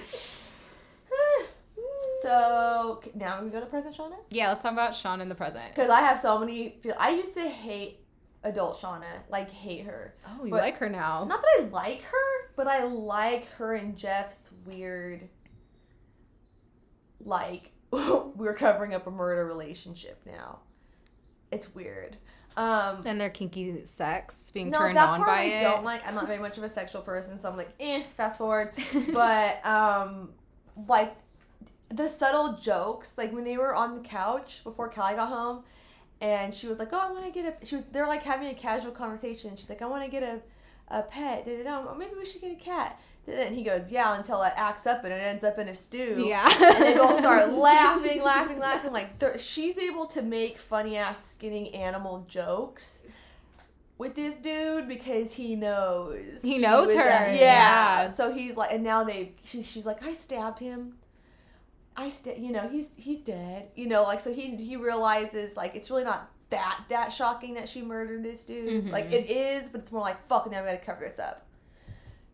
[SPEAKER 3] so now we go to present Shauna
[SPEAKER 1] yeah let's talk about Shauna in the present
[SPEAKER 3] because I have so many. Feel I used to hate adult Shauna, like hate her.
[SPEAKER 1] oh you
[SPEAKER 3] but-
[SPEAKER 1] like her now
[SPEAKER 3] Not that I like her, but I like her and Jeff's weird, like we're covering up a murder relationship now. It's weird. Um,
[SPEAKER 1] and their kinky sex being
[SPEAKER 3] no,
[SPEAKER 1] turned
[SPEAKER 3] that
[SPEAKER 1] on
[SPEAKER 3] part
[SPEAKER 1] by
[SPEAKER 3] I
[SPEAKER 1] it
[SPEAKER 3] don't like. I'm not very much of a sexual person, so I'm like, eh, fast forward. but um, like the subtle jokes, like when they were on the couch before Callie got home, and she was like, "Oh, I want to get a." She was they're like having a casual conversation. She's like, "I want to get a, a pet." Maybe we should get a cat. And he goes, "Yeah," until it acts up and it ends up in a stew.
[SPEAKER 1] yeah
[SPEAKER 3] And they all start laughing, laughing, laughing. Like they're- she's able to make funny ass skinning animal jokes with this dude because he knows
[SPEAKER 1] He knows her, yeah.
[SPEAKER 3] yeah. So he's like, and now they, she, she's like, I stabbed him. I st- you know, he's he's dead. You know, like so he he realizes like it's really not that that shocking that she murdered this dude.
[SPEAKER 1] Mhm.
[SPEAKER 3] Like it is, but it's more like fuck. Now I gotta cover this up.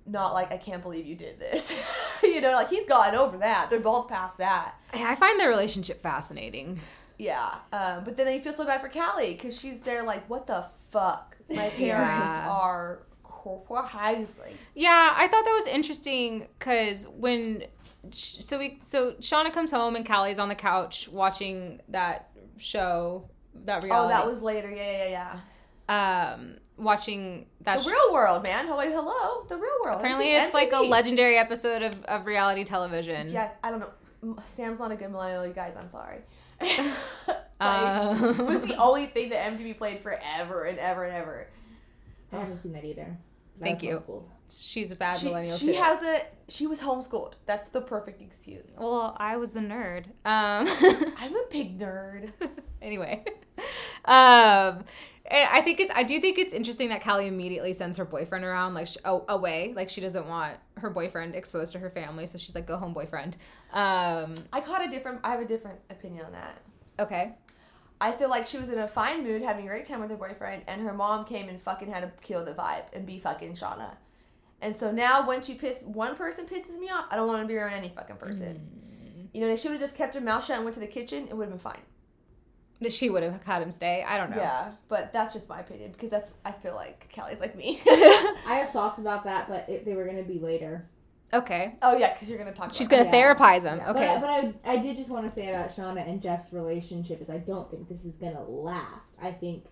[SPEAKER 3] Not like I can't believe you did this. you know, like he's gotten over that. They're both past that.
[SPEAKER 1] i find their relationship fascinating
[SPEAKER 3] Yeah. Um, but then they feel so bad for Callie because she's there like, what the fuck? My parents
[SPEAKER 1] Yeah.
[SPEAKER 3] are crazy.
[SPEAKER 1] Yeah, I thought that was interesting because when so we so Shauna comes home and Callie's on the couch watching that show that reality.
[SPEAKER 3] Oh, that was later. Yeah, yeah, yeah.
[SPEAKER 1] um watching that.
[SPEAKER 3] The
[SPEAKER 1] sh-
[SPEAKER 3] real world, man. hello hello. The real world.
[SPEAKER 1] apparently,
[SPEAKER 3] MTV.
[SPEAKER 1] it's like a legendary episode of, of reality television.
[SPEAKER 3] Yeah, I don't know. Sam's not a good millennial, you guys. I'm sorry. like,
[SPEAKER 1] Um,
[SPEAKER 3] it was the only thing that MTV played forever and ever and ever.
[SPEAKER 2] I haven't seen that either. That
[SPEAKER 1] Thank you. She's a bad
[SPEAKER 3] She,
[SPEAKER 1] millennial
[SPEAKER 3] she
[SPEAKER 1] too.
[SPEAKER 3] has a. She was homeschooled. That's the perfect excuse.
[SPEAKER 1] well, I was a nerd. Um,
[SPEAKER 3] I'm a big nerd.
[SPEAKER 1] anyway um and i think it's i do think it's interesting that callie immediately sends her boyfriend around like sh- oh, away like she doesn't want her boyfriend exposed to her family so she's like go home boyfriend um
[SPEAKER 3] I caught a different. I have a different opinion on that.
[SPEAKER 1] okay
[SPEAKER 3] I feel like she was in a fine mood, having a great time with her boyfriend, and her mom came and fucking had to kill the vibe and be fucking Shauna. And so now, once you piss one person pisses me off, I don't want to be around any fucking person.
[SPEAKER 1] Mm.
[SPEAKER 3] You know, if she would have just kept her mouth shut and went to the kitchen, it would have been fine.
[SPEAKER 1] That she would have had him stay. I don't know.
[SPEAKER 3] Yeah, but that's just my opinion because that's I feel like Callie's like me.
[SPEAKER 2] I have thoughts about that, but it, they were gonna be later.
[SPEAKER 1] Okay.
[SPEAKER 3] oh yeah, because you're gonna talk.
[SPEAKER 1] She's
[SPEAKER 3] about
[SPEAKER 1] gonna
[SPEAKER 2] Yeah.
[SPEAKER 1] therapize him.
[SPEAKER 3] Yeah.
[SPEAKER 1] Okay.
[SPEAKER 2] But, but I, I did just want to say about Shauna and Jeff's relationship is I don't think this is gonna last. I think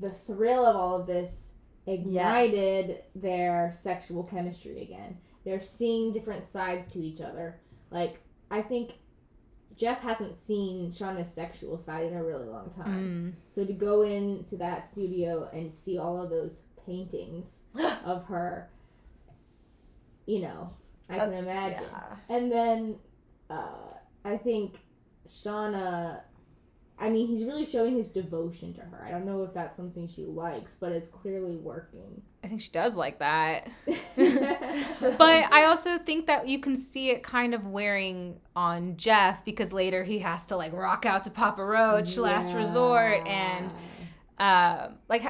[SPEAKER 2] the thrill of all of this ignited their sexual chemistry again. They're seeing different sides to each other. Like I think Jeff hasn't seen Shauna's sexual side in a really long time.
[SPEAKER 1] Mm.
[SPEAKER 2] So to go into that studio and see all of those paintings of her, you know, I can imagine.
[SPEAKER 3] yeah.
[SPEAKER 2] And then uh, I think Shauna, I mean, he's really showing his devotion to her. I don't know if that's something she likes, but it's clearly working.
[SPEAKER 1] I think she does like that.
[SPEAKER 2] but
[SPEAKER 1] I also think that you can see it kind of wearing on Jeff because later he has to like rock out to Papa Roach, Last Resort, and uh, like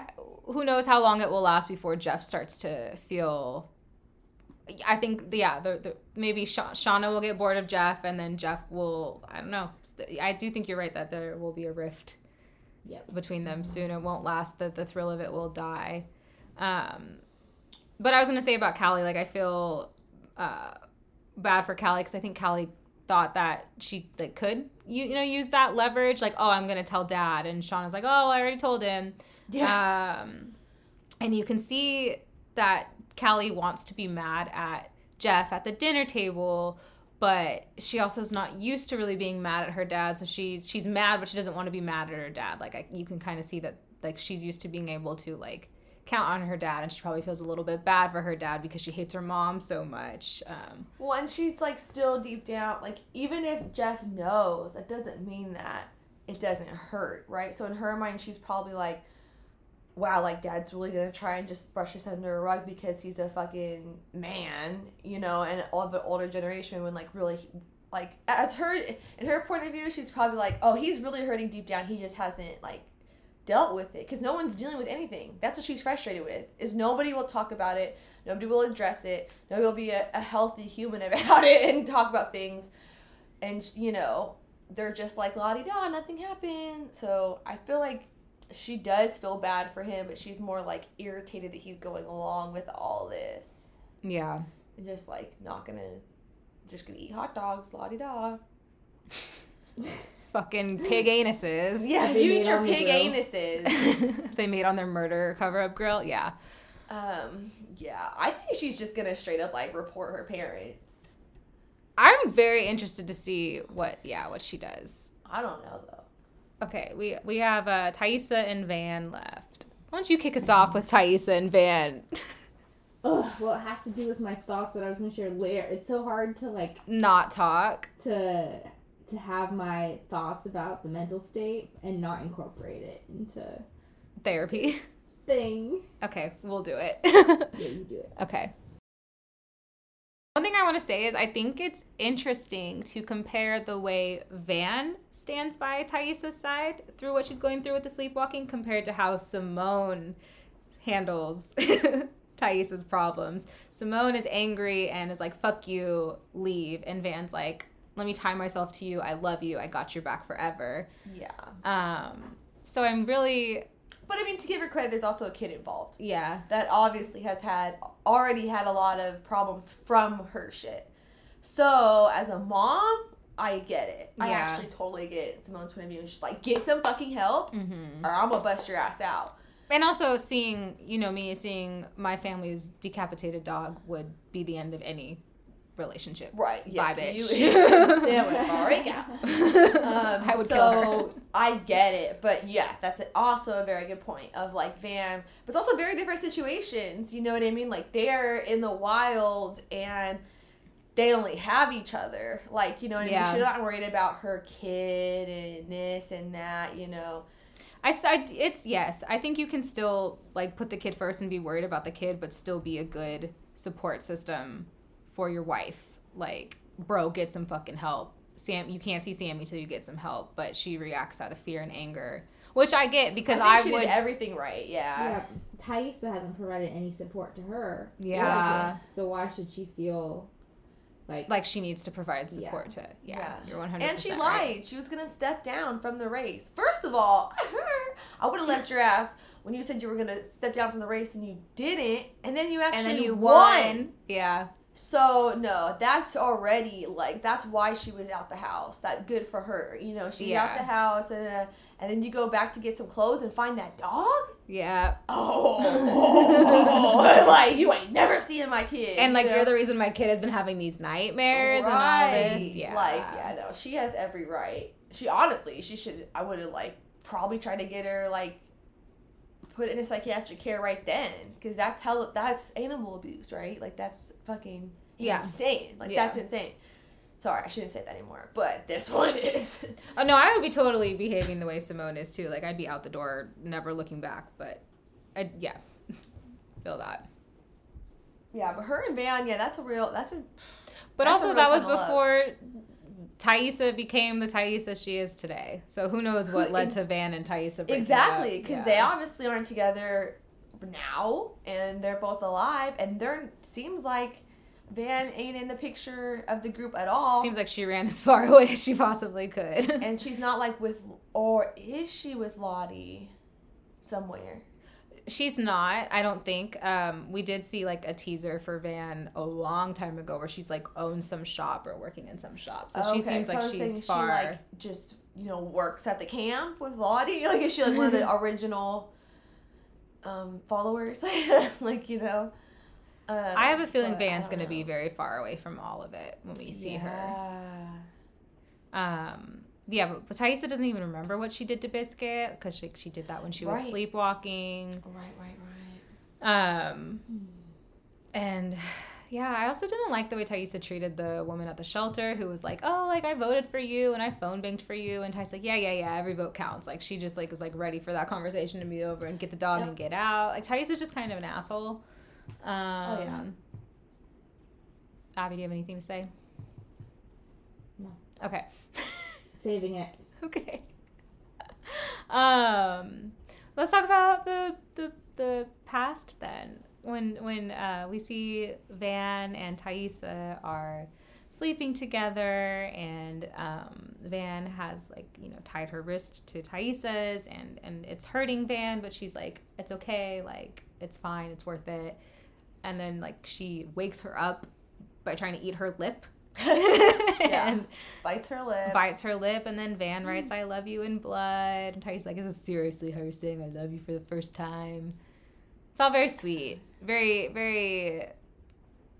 [SPEAKER 1] who knows how long it will last before Jeff starts to feel. I think yeah, the, the maybe Sha- Shauna will get bored of Jeff, and then Jeff will. I don't know. I do think you're right that there will be a rift
[SPEAKER 2] Yep.
[SPEAKER 1] between them soon. It won't last. That the thrill of it will die. Um, but I was gonna say about Callie, like I feel uh, bad for Callie because I think Callie thought that she like could you you know use that leverage, like oh I'm gonna tell Dad, and Shauna's like oh I already told him.
[SPEAKER 3] Yeah.
[SPEAKER 1] Um, and you can see that Callie wants to be mad at Jeff at the dinner table, but she also is not used to really being mad at her dad. So she's she's mad, but she doesn't want to be mad at her dad. Like I, you can kind of see that like she's used to being able to like count on her dad, and she probably feels a little bit bad for her dad because she hates her mom so much. Um,
[SPEAKER 3] Well, and she's like still deep down, like even if Jeff knows, it doesn't mean that it doesn't hurt, right? So in her mind, she's probably like, wow, like dad's really gonna try and just brush this under a rug because he's a fucking man, you know, and all the older generation when like really. Like as her in her point of view, she's probably like, "Oh, he's really hurting deep down. He just hasn't like dealt with it because no one's dealing with anything. That's what she's frustrated with. Is nobody will talk about it. Nobody will address it. Nobody will be a, a healthy human about it and talk about things. And you know, they're just like la di da, nothing happened. So I feel like she does feel bad for him, but she's more like irritated that he's going along with all this
[SPEAKER 1] yeah,
[SPEAKER 3] and just like not gonna, just gonna eat hot dogs, la di da.
[SPEAKER 1] fucking pig anuses.
[SPEAKER 3] Yeah, you eat your pig anuses.
[SPEAKER 1] they made on their murder cover up grill. Yeah.
[SPEAKER 3] Um, yeah, I think she's just gonna straight up like report her parents.
[SPEAKER 1] I'm very interested to see what yeah what she does.
[SPEAKER 3] I don't know though.
[SPEAKER 1] Okay, we we have uh, Taissa and Van left. Why don't you kick us off with Taissa and Van?
[SPEAKER 2] Ugh, well, it has to do with my thoughts that I was going to share later. It's so hard to like
[SPEAKER 1] Not talk.
[SPEAKER 2] to to have my thoughts about the mental state and not incorporate it into
[SPEAKER 1] Therapy.
[SPEAKER 2] thing.
[SPEAKER 1] Okay, we'll do it.
[SPEAKER 2] Yeah, you do it.
[SPEAKER 1] okay. One thing I want to say is I think it's interesting to compare the way Van stands by Taissa's side through what she's going through with the sleepwalking compared to how Simone handles Taissa's problems. Simone is angry and is like, fuck you, leave. And Van's like, let me tie myself to you. I love you. I got your back forever.
[SPEAKER 3] Yeah,
[SPEAKER 1] Um, so I'm really,
[SPEAKER 3] but I mean, to give her credit, there's also a kid involved
[SPEAKER 1] yeah,
[SPEAKER 3] that obviously has had already had a lot of problems from her shit. So as a mom, I get it. I actually totally get Simone's point of view. She's like, get some fucking help,
[SPEAKER 1] mm-hmm.
[SPEAKER 3] or I'm gonna bust your ass out.
[SPEAKER 1] and also seeing you know me seeing my family's decapitated dog would be the end of any relationship
[SPEAKER 3] Right? Yeah.
[SPEAKER 1] Bye,
[SPEAKER 3] You,
[SPEAKER 1] bitch.
[SPEAKER 3] Sam went right now. Um,
[SPEAKER 1] I would
[SPEAKER 3] so
[SPEAKER 1] kill her.
[SPEAKER 3] I get it, but yeah, that's also a very good point of like Van, but it's also very different situations. You know what I mean? Like they're in the wild and they only have each other. Like you know what I mean? She's not worried about her kid and this and that. You know?
[SPEAKER 1] I, I- it's yes i think you can still like put the kid first and be worried about the kid but still be a good support system for your wife like bro get some fucking help Sam, you can't see Sammy till you get some help, but she reacts out of fear and anger, which I get because
[SPEAKER 3] I,
[SPEAKER 1] I,
[SPEAKER 3] think she
[SPEAKER 1] would.
[SPEAKER 3] did everything right. Yeah.
[SPEAKER 2] Yeah, Taissa hasn't provided any support to her.
[SPEAKER 1] Yeah.
[SPEAKER 2] So why should she feel like
[SPEAKER 1] like she needs to provide support to. Yeah,
[SPEAKER 3] Yeah.
[SPEAKER 1] you're 100.
[SPEAKER 3] And she lied.
[SPEAKER 1] Right.
[SPEAKER 3] She was gonna step down from the race. First of all, I would have left your ass when you said you were gonna step down from the race and you didn't, and then you actually
[SPEAKER 1] And then you
[SPEAKER 3] won.
[SPEAKER 1] won. Yeah.
[SPEAKER 3] So no, that's already like that's why she was out the house. That good for her. You know, she's out the house and uh, and then you go back to get some clothes and find that dog.
[SPEAKER 1] Yeah.
[SPEAKER 3] Oh, like you ain't never seen my kid.
[SPEAKER 1] And like
[SPEAKER 3] you know?
[SPEAKER 1] you're the reason my kid has been having these nightmares and all this.
[SPEAKER 3] Right.
[SPEAKER 1] Yeah.
[SPEAKER 3] Like, yeah, no, she has every right. She honestly, she should. I would have like probably tried to get her like put in a psychiatric care right then, because that's hell. That's animal abuse, right? Like that's fucking
[SPEAKER 1] Yeah.
[SPEAKER 3] insane. Like
[SPEAKER 1] Yeah.
[SPEAKER 3] that's insane. Sorry, I shouldn't say that anymore. But this one is.
[SPEAKER 1] Oh no, I would be totally behaving the way Simone is too. Like I'd be out the door, never looking back. But, I yeah, feel that.
[SPEAKER 3] yeah, but her and Van, yeah, that's a real. That's a.
[SPEAKER 1] But
[SPEAKER 3] That's
[SPEAKER 1] also
[SPEAKER 3] real
[SPEAKER 1] that was
[SPEAKER 3] kind of love.
[SPEAKER 1] before Taissa became the Taissa she is today. So who knows what led to Van and Taissa
[SPEAKER 3] Exactly, because
[SPEAKER 1] Yeah.
[SPEAKER 3] they obviously aren't together now, and they're both alive, and they're seems like Van ain't in the picture of the group at all.
[SPEAKER 1] Seems like she ran as far away as she possibly could.
[SPEAKER 3] and she's not like with, or is she with Lottie somewhere?
[SPEAKER 1] She's not, I don't think. Um, we did see like a teaser for Van a long time ago where she's like owns some shop or working in some shop. So she seems
[SPEAKER 3] so
[SPEAKER 1] like she's far.
[SPEAKER 3] She like just you know works at the camp with Lottie. Like is she like one of the original um, followers? like you know. Uh,
[SPEAKER 1] I have a feeling Van's going to be very far away from all of it when we see her. Um, yeah, but, Taissa doesn't even remember what she did to Biscuit because she, she did that when she was
[SPEAKER 3] Right.
[SPEAKER 1] sleepwalking.
[SPEAKER 3] Right, right, right.
[SPEAKER 1] Um, and yeah, I also didn't like the way Taissa treated the woman at the shelter who was like, "Oh, like I voted for you and I phone banked for you," and Taissa's like, "Yeah, yeah, yeah, every vote counts." Like she just like was like ready for that conversation to be over and get the dog
[SPEAKER 3] Yep.
[SPEAKER 1] and get out. Like Taissa's just kind of an asshole. Um,
[SPEAKER 3] Oh, yeah.
[SPEAKER 1] Abi, do you have anything to say?
[SPEAKER 2] No.
[SPEAKER 1] Okay.
[SPEAKER 2] saving it?
[SPEAKER 1] okay. Um, let's talk about the the the past then. When when uh, we see Van and Taissa are sleeping together, and um, Van has like you know tied her wrist to Taissa's, and and it's hurting Van, but she's like, it's okay, like it's fine, it's worth it. And then like she wakes her up by trying to eat her lip. And
[SPEAKER 3] Bites her lip.
[SPEAKER 1] bites her lip, and then Van writes "I love you" in blood, and Taissa's like, "Is this seriously her saying I love you for the first time?" It's all very sweet, very very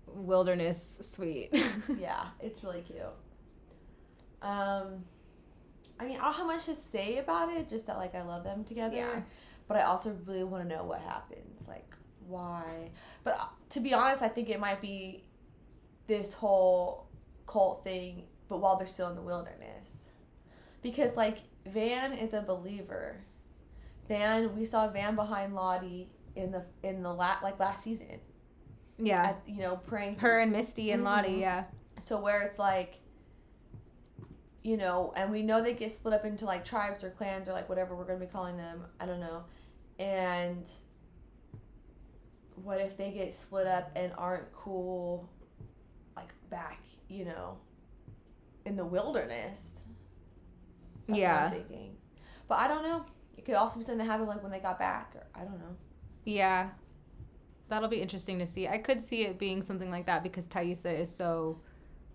[SPEAKER 1] wilderness sweet.
[SPEAKER 3] yeah, it's really cute. Um, I mean, I don't have much to say about it. Just that, like, I love them together.
[SPEAKER 1] Yeah.
[SPEAKER 3] But I also really want to know what happens. Like, why? But uh, to be honest, I think it might be this whole cult thing, but while they're still in the wilderness, because like Van is a believer. Van, we saw Van behind Lottie in the in the la- like last season.
[SPEAKER 1] yeah,
[SPEAKER 3] At, you know, praying to
[SPEAKER 1] her and Misty and Lottie.
[SPEAKER 3] Mhm.
[SPEAKER 1] Yeah,
[SPEAKER 3] so where it's like you know and we know they get split up into like tribes or clans or like whatever we're going to be calling them i don't know and what if they get split up and aren't cool back you know in the wilderness That's
[SPEAKER 1] Yeah.
[SPEAKER 3] I'm thinking but i don't know it could also be something that happened like when they got back or i don't know
[SPEAKER 1] yeah. That'll be interesting to see. I could see it being something like that because Taissa is so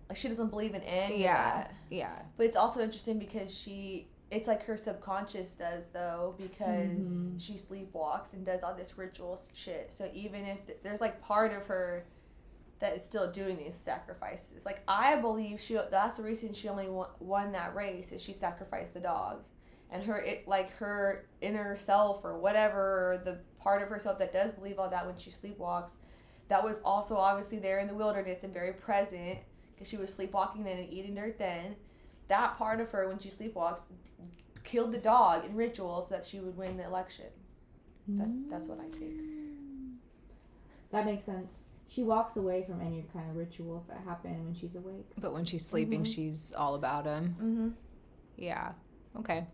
[SPEAKER 3] like she doesn't believe in any
[SPEAKER 1] yeah yeah
[SPEAKER 3] But it's also interesting because she it's like her subconscious does though because
[SPEAKER 2] Mhm.
[SPEAKER 3] she sleepwalks and does all this ritual shit. So even if th- there's like part of her that is still doing these sacrifices. Like I believe she that's the reason she only won, that race is she sacrificed the dog. And her it like her inner self or whatever the part of herself that does believe all that when she sleepwalks that was also obviously there in the wilderness and very present because she was sleepwalking then and eating dirt then that part of her when she sleepwalks killed the dog in ritual so that she would win the election. That's that's what I think.
[SPEAKER 2] That makes sense. She walks away from any kind of rituals that happen when she's awake.
[SPEAKER 1] But when she's sleeping,
[SPEAKER 3] Mhm.
[SPEAKER 1] she's all about him.
[SPEAKER 3] Mm-hmm.
[SPEAKER 1] Yeah. Okay.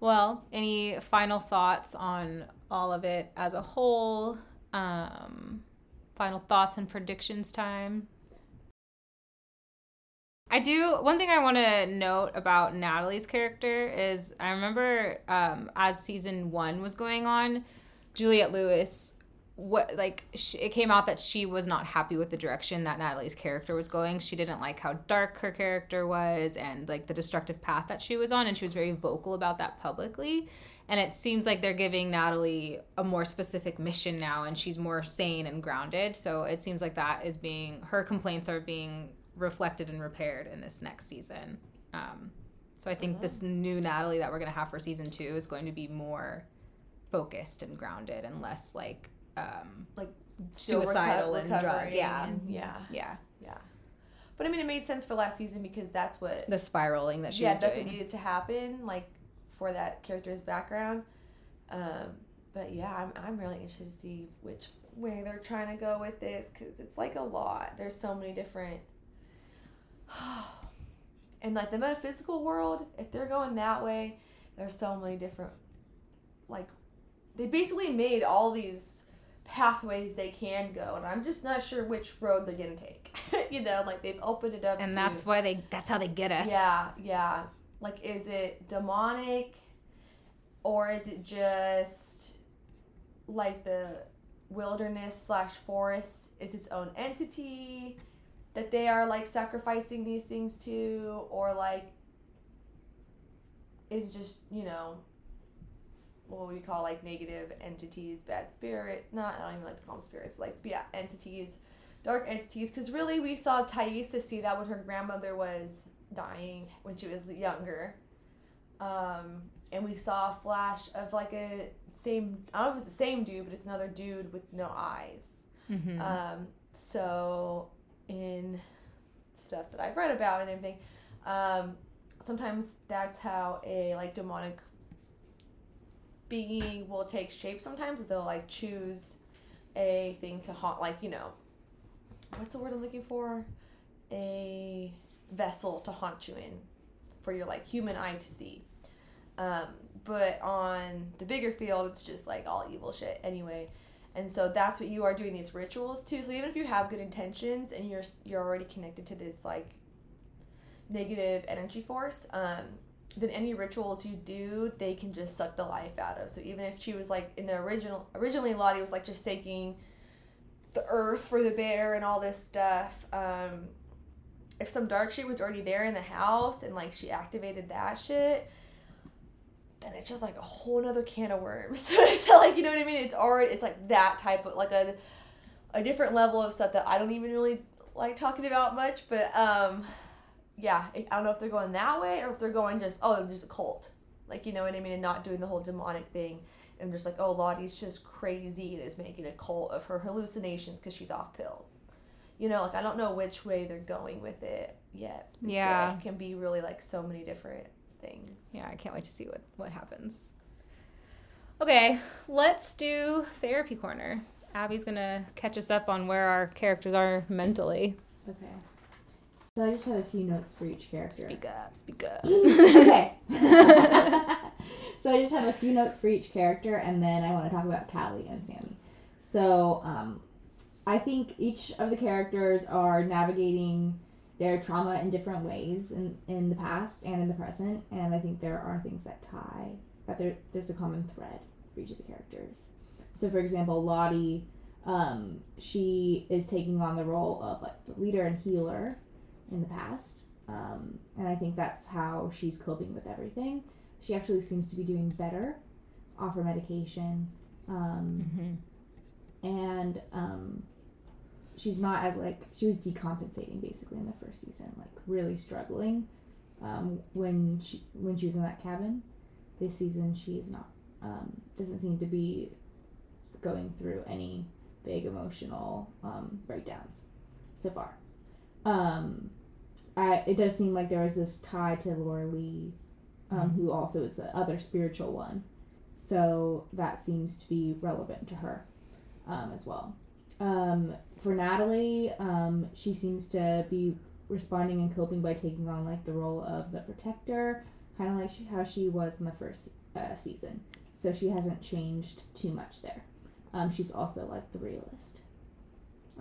[SPEAKER 1] Well, any final thoughts on all of it as a whole? Um, final thoughts and predictions time. I do. One thing I want to note about Natalie's character is I remember um, as season one was going on, Juliette Lewis, what like sh it came out that she was not happy with the direction that Natalie's character was going. She didn't like how dark her character was and like the destructive path that she was on, and she was very vocal about that publicly. And it seems like they're giving Natalie a more specific mission now, and she's more sane and grounded. So it seems like that is being her complaints are being reflected and repaired in this next season. Um, so I think this new Natalie that we're gonna have for season two is going to be more focused and grounded and less like um,
[SPEAKER 3] Like
[SPEAKER 1] suicidal and drug. Yeah,
[SPEAKER 3] and- yeah,
[SPEAKER 1] yeah,
[SPEAKER 3] yeah. But I mean, it made sense for last season because that's what
[SPEAKER 1] the spiraling that she
[SPEAKER 3] yeah,
[SPEAKER 1] was
[SPEAKER 3] that's
[SPEAKER 1] doing.
[SPEAKER 3] what needed to happen, like for that character's background. Um, but yeah, I'm I'm really interested to see which way they're trying to go with this because it's like a lot. There's so many different. And like the metaphysical world, if they're going that way, there's so many different, like, they basically made all these pathways they can go, and I'm just not sure which road they're gonna take. you know, like they've opened it up,
[SPEAKER 1] and
[SPEAKER 3] to-
[SPEAKER 1] that's why they that's how they get us.
[SPEAKER 3] yeah, yeah. Like, is it demonic, or is it just like the wilderness slash forest is its own entity that they are like sacrificing these things to, or like is just you know what we call like negative entities, bad spirit. Not I don't even like to call them spirits, but like yeah, entities, dark entities. Because really, we saw Taissa see that when her grandmother was dying when she was younger. Um, and we saw a flash of like a same I don't know if it's the same dude, but it's another dude with no eyes.
[SPEAKER 1] Mhm.
[SPEAKER 3] Um, so in stuff that I've read about and everything, um, sometimes that's how a like demonic being will take shape. Sometimes they'll like choose a thing to haunt, like you know, what's the word I'm looking for? A vessel to haunt you in, for your like human eye to see. Um, but on the bigger field, it's just like all evil shit anyway. And so that's what you are doing these rituals too. So even if you have good intentions and you're you're already connected to this like negative energy force, um, then any rituals you do, they can just suck the life out of. So even if she was like in the original, originally Lottie was like just taking the earth for the bear and all this stuff. Um, if some dark shit was already there in the house and like she activated that shit, then it's just like a whole nother can of worms. so like you know what I mean? It's already it's like that type of like a a different level of stuff that I don't even really like talking about much. But um, yeah, I I don't know if they're going that way or if they're going just oh they're just a cult, like you know what I mean, and not doing the whole demonic thing. And just like oh Lottie's just crazy and is making a cult of her hallucinations because she's off pills. You know, like I don't know which way they're going with it yet.
[SPEAKER 1] Yeah.
[SPEAKER 3] it can be really like so many different things.
[SPEAKER 1] Yeah, I can't wait to see what what happens. Okay, let's do therapy corner. Abi's gonna catch us up on where our characters are mentally.
[SPEAKER 2] Okay. So I just have a few notes for each character.
[SPEAKER 1] Speak up, speak up.
[SPEAKER 2] okay. so I just have a few notes for each character, and then I want to talk about Callie and Sammy. So um, I think each of the characters are navigating their trauma in different ways in, in the past and in the present, and I think there are things that tie that there there's a common thread for each of the characters. So, for example, Lottie, um, she is taking on the role of like the leader and healer in the past. Um, and I think that's how she's coping with everything. She actually seems to be doing better off her medication. Um,
[SPEAKER 1] Mhm.
[SPEAKER 2] and um, she's not as like she was decompensating basically in the first season, like really struggling um, when she when she was in that cabin. This season, she is not um, doesn't seem to be going through any big emotional um, breakdowns so far. Um, I, it does seem like there is this tie to Laura Lee, um, who also is the other spiritual one. So that seems to be relevant to her um, as well. Um, for Natalie, um, she seems to be responding and coping by taking on like the role of the protector, kind of like she, how she was in the first uh, season. So she hasn't changed too much there. Um, she's also like the realist.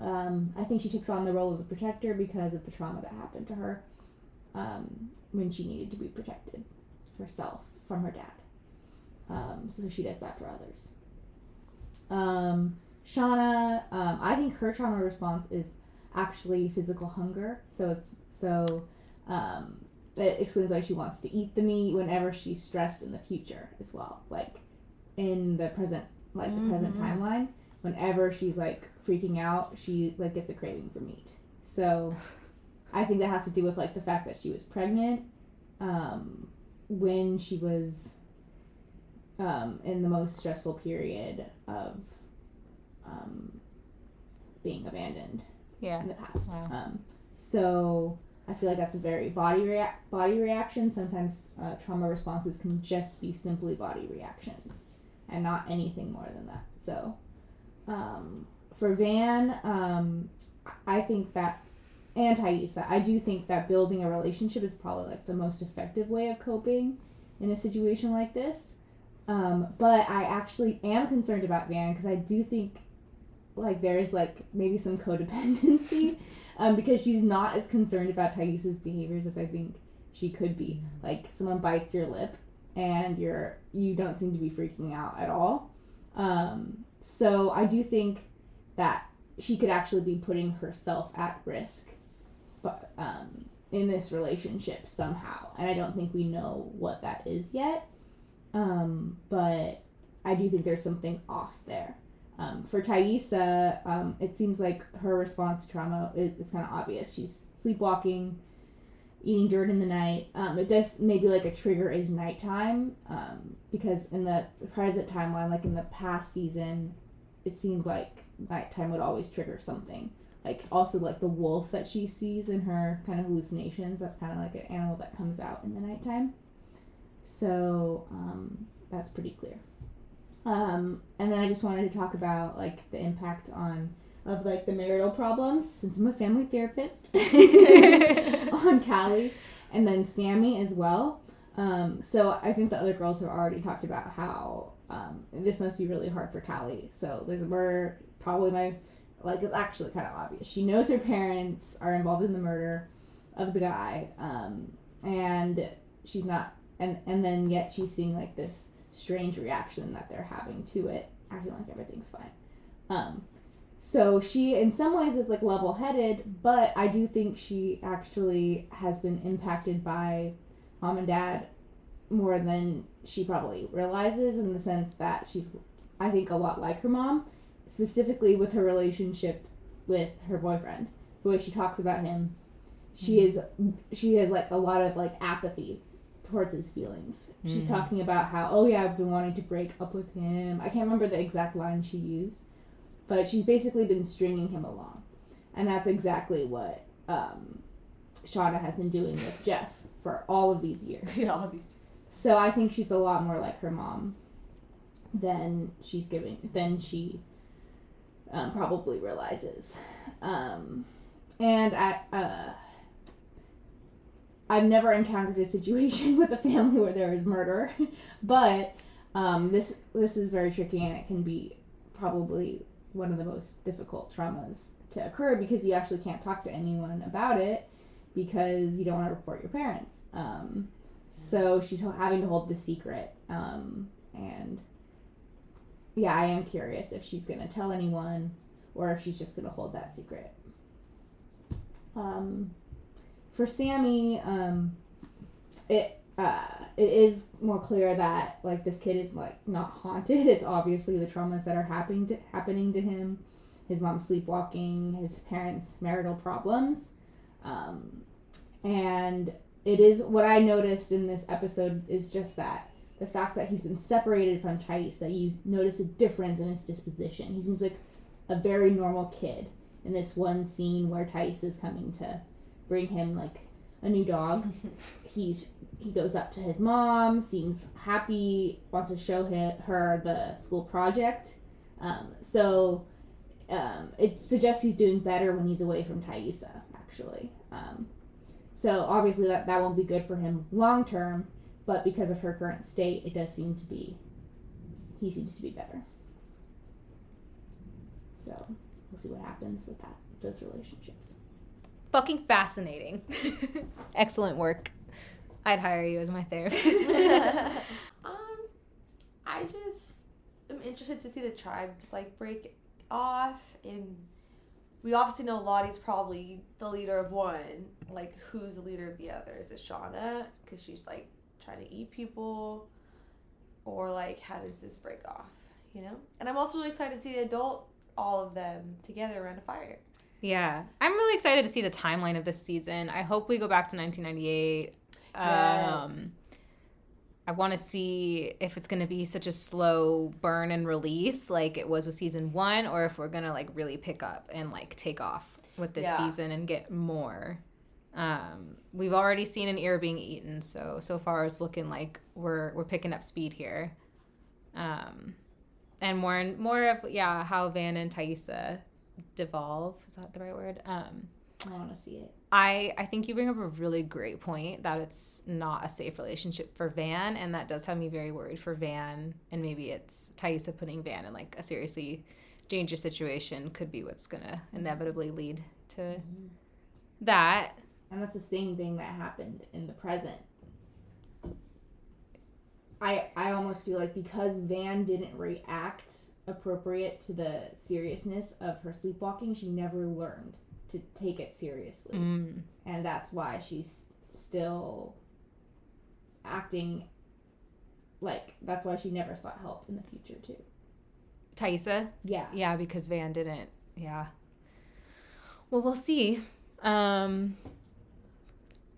[SPEAKER 2] Um, I think she takes on the role of the protector because of the trauma that happened to her um, when she needed to be protected herself from her dad. Um, so she does that for others. Um, Shauna, um, I think her trauma response is actually physical hunger. So it's so um, it explains why she wants to eat the meat whenever she's stressed in the future as well. Like in the present, like the present
[SPEAKER 3] Mhm.
[SPEAKER 2] timeline, whenever she's like freaking out, she like gets a craving for meat. So I think that has to do with like the fact that she was pregnant um, when she was um, in the most stressful period of um, being abandoned
[SPEAKER 1] Yeah.
[SPEAKER 2] in the past.
[SPEAKER 1] Wow.
[SPEAKER 2] Um, so I feel like that's a very body rea- body reaction. Sometimes uh, trauma responses can just be simply body reactions and not anything more than that. So um, for Van, um, I think that and Taissa, I do think that building a relationship is probably like the most effective way of coping in a situation like this. Um, but I actually am concerned about Van because I do think like there's like maybe some codependency um, because she's not as concerned about Taissa's behaviors as I think she could be. Like someone bites your lip and you're you don't seem to be freaking out at all. Um, so I do think that she could actually be putting herself at risk, but um, in this relationship somehow, and I don't think we know what that is yet. Um, but I do think there's something off there. Um, for Taissa, um, it seems like her response to trauma is, is kind of obvious. She's sleepwalking, eating dirt in the night. Um, it does maybe like a trigger is nighttime um, because in the present timeline, like in the past season, it seemed like nighttime would always trigger something. Like also like the wolf that she sees in her kind of hallucinations. That's kind of like an animal that comes out in the nighttime. So um, that's pretty clear. Um, and then I just wanted to talk about like the impact on of like the marital problems since I'm a family therapist on Callie and then Sammy as well. Um, so I think the other girls have already talked about how um, this must be really hard for Callie. So there's a murder. Probably my like it's actually kind of obvious. She knows her parents are involved in the murder of the guy, um, and she's not. And and then yet she's seeing like this strange reaction that they're having to it, acting like everything's fine. Um, so she, in some ways, is like level headed, but I do think she actually has been impacted by mom and dad more than she probably realizes in the sense that she's, I think, a lot like her mom, specifically with her relationship with her boyfriend. The way she talks about him, she is, she has like a lot of like apathy towards his feelings. She's
[SPEAKER 1] Mhm.
[SPEAKER 2] talking about how, oh yeah, I've been wanting to break up with him. I can't remember the exact line she used, but she's basically been stringing him along, and that's exactly what um, Shauna has been doing with Jeff for all of these years.
[SPEAKER 3] yeah, all these. years.
[SPEAKER 2] So I think she's a lot more like her mom than she's giving than she um, probably realizes. Um, and I uh, I've never encountered a situation with a family where there is murder, but um, this this is very tricky and it can be probably one of the most difficult traumas to occur because you actually can't talk to anyone about it because you don't want to report your parents. Um, so she's having to hold the secret. Um, and yeah, I am curious if she's going to tell anyone or if she's just going to hold that secret. Um, for Sammy, um, it uh, it is more clear that like this kid is like not haunted. It's obviously the traumas that are happening to, happening to him, his mom sleepwalking, his parents' marital problems, um, and it is what I noticed in this episode is just that the fact that he's been separated from Taissa, you notice a difference in his disposition. He seems like a very normal kid in this one scene where Taissa is coming to bring him like a new dog. He's he goes up to his mom, seems happy, wants to show hi her the school project. Um, so um, it suggests he's doing better when he's away from Taissa, actually. Um, so obviously that, that won't be good for him long term, but because of her current state, it does seem to be, he seems to be better. So we'll see what happens with that, those relationships.
[SPEAKER 1] Fucking fascinating. Excellent work. I'd hire you as my therapist.
[SPEAKER 3] um, I just am interested to see the tribes like break off, and we obviously know Lottie's probably the leader of one. Like, who's the leader of the other? Is it Shauna? Because she's like trying to eat people, or like how does this break off? You know. And I'm also really excited to see the adult, all of them together around a fire.
[SPEAKER 1] Yeah. I'm really excited to see the timeline of this season. I hope we go back to 1998.
[SPEAKER 3] Yes.
[SPEAKER 1] Um, I want to see if it's going to be such a slow burn and release like it was with season one, or if we're going to like really pick up and like take off with this
[SPEAKER 3] Yeah.
[SPEAKER 1] season and get more. Um, we've already seen an ear being eaten, so so far it's looking like we're we're picking up speed here. Um, and more and more of yeah how Van and Taissa devolve is that the right word? Um,
[SPEAKER 2] I want to see it.
[SPEAKER 1] I I think you bring up a really great point that it's not a safe relationship for Van, and that does have me very worried for Van, and maybe it's Taissa putting Van in like a seriously dangerous situation could be what's gonna inevitably lead to that.
[SPEAKER 2] And that's the same thing that happened in the present. I I almost feel like because Van didn't react appropriate to the seriousness of her sleepwalking, she never learned to take it seriously.
[SPEAKER 1] Mm.
[SPEAKER 2] And that's why she's still acting like that's why she never sought help in the future too.
[SPEAKER 1] Taissa,
[SPEAKER 2] Yeah.
[SPEAKER 1] yeah, because Van didn't. Yeah. Well, we'll see. Um,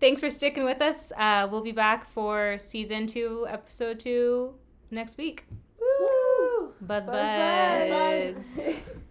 [SPEAKER 1] thanks for sticking with us. Uh, we'll be back for season two, episode two next week.
[SPEAKER 3] Woo!
[SPEAKER 1] Buzz
[SPEAKER 3] Buzz, buzz,
[SPEAKER 1] buzz.
[SPEAKER 3] buzz.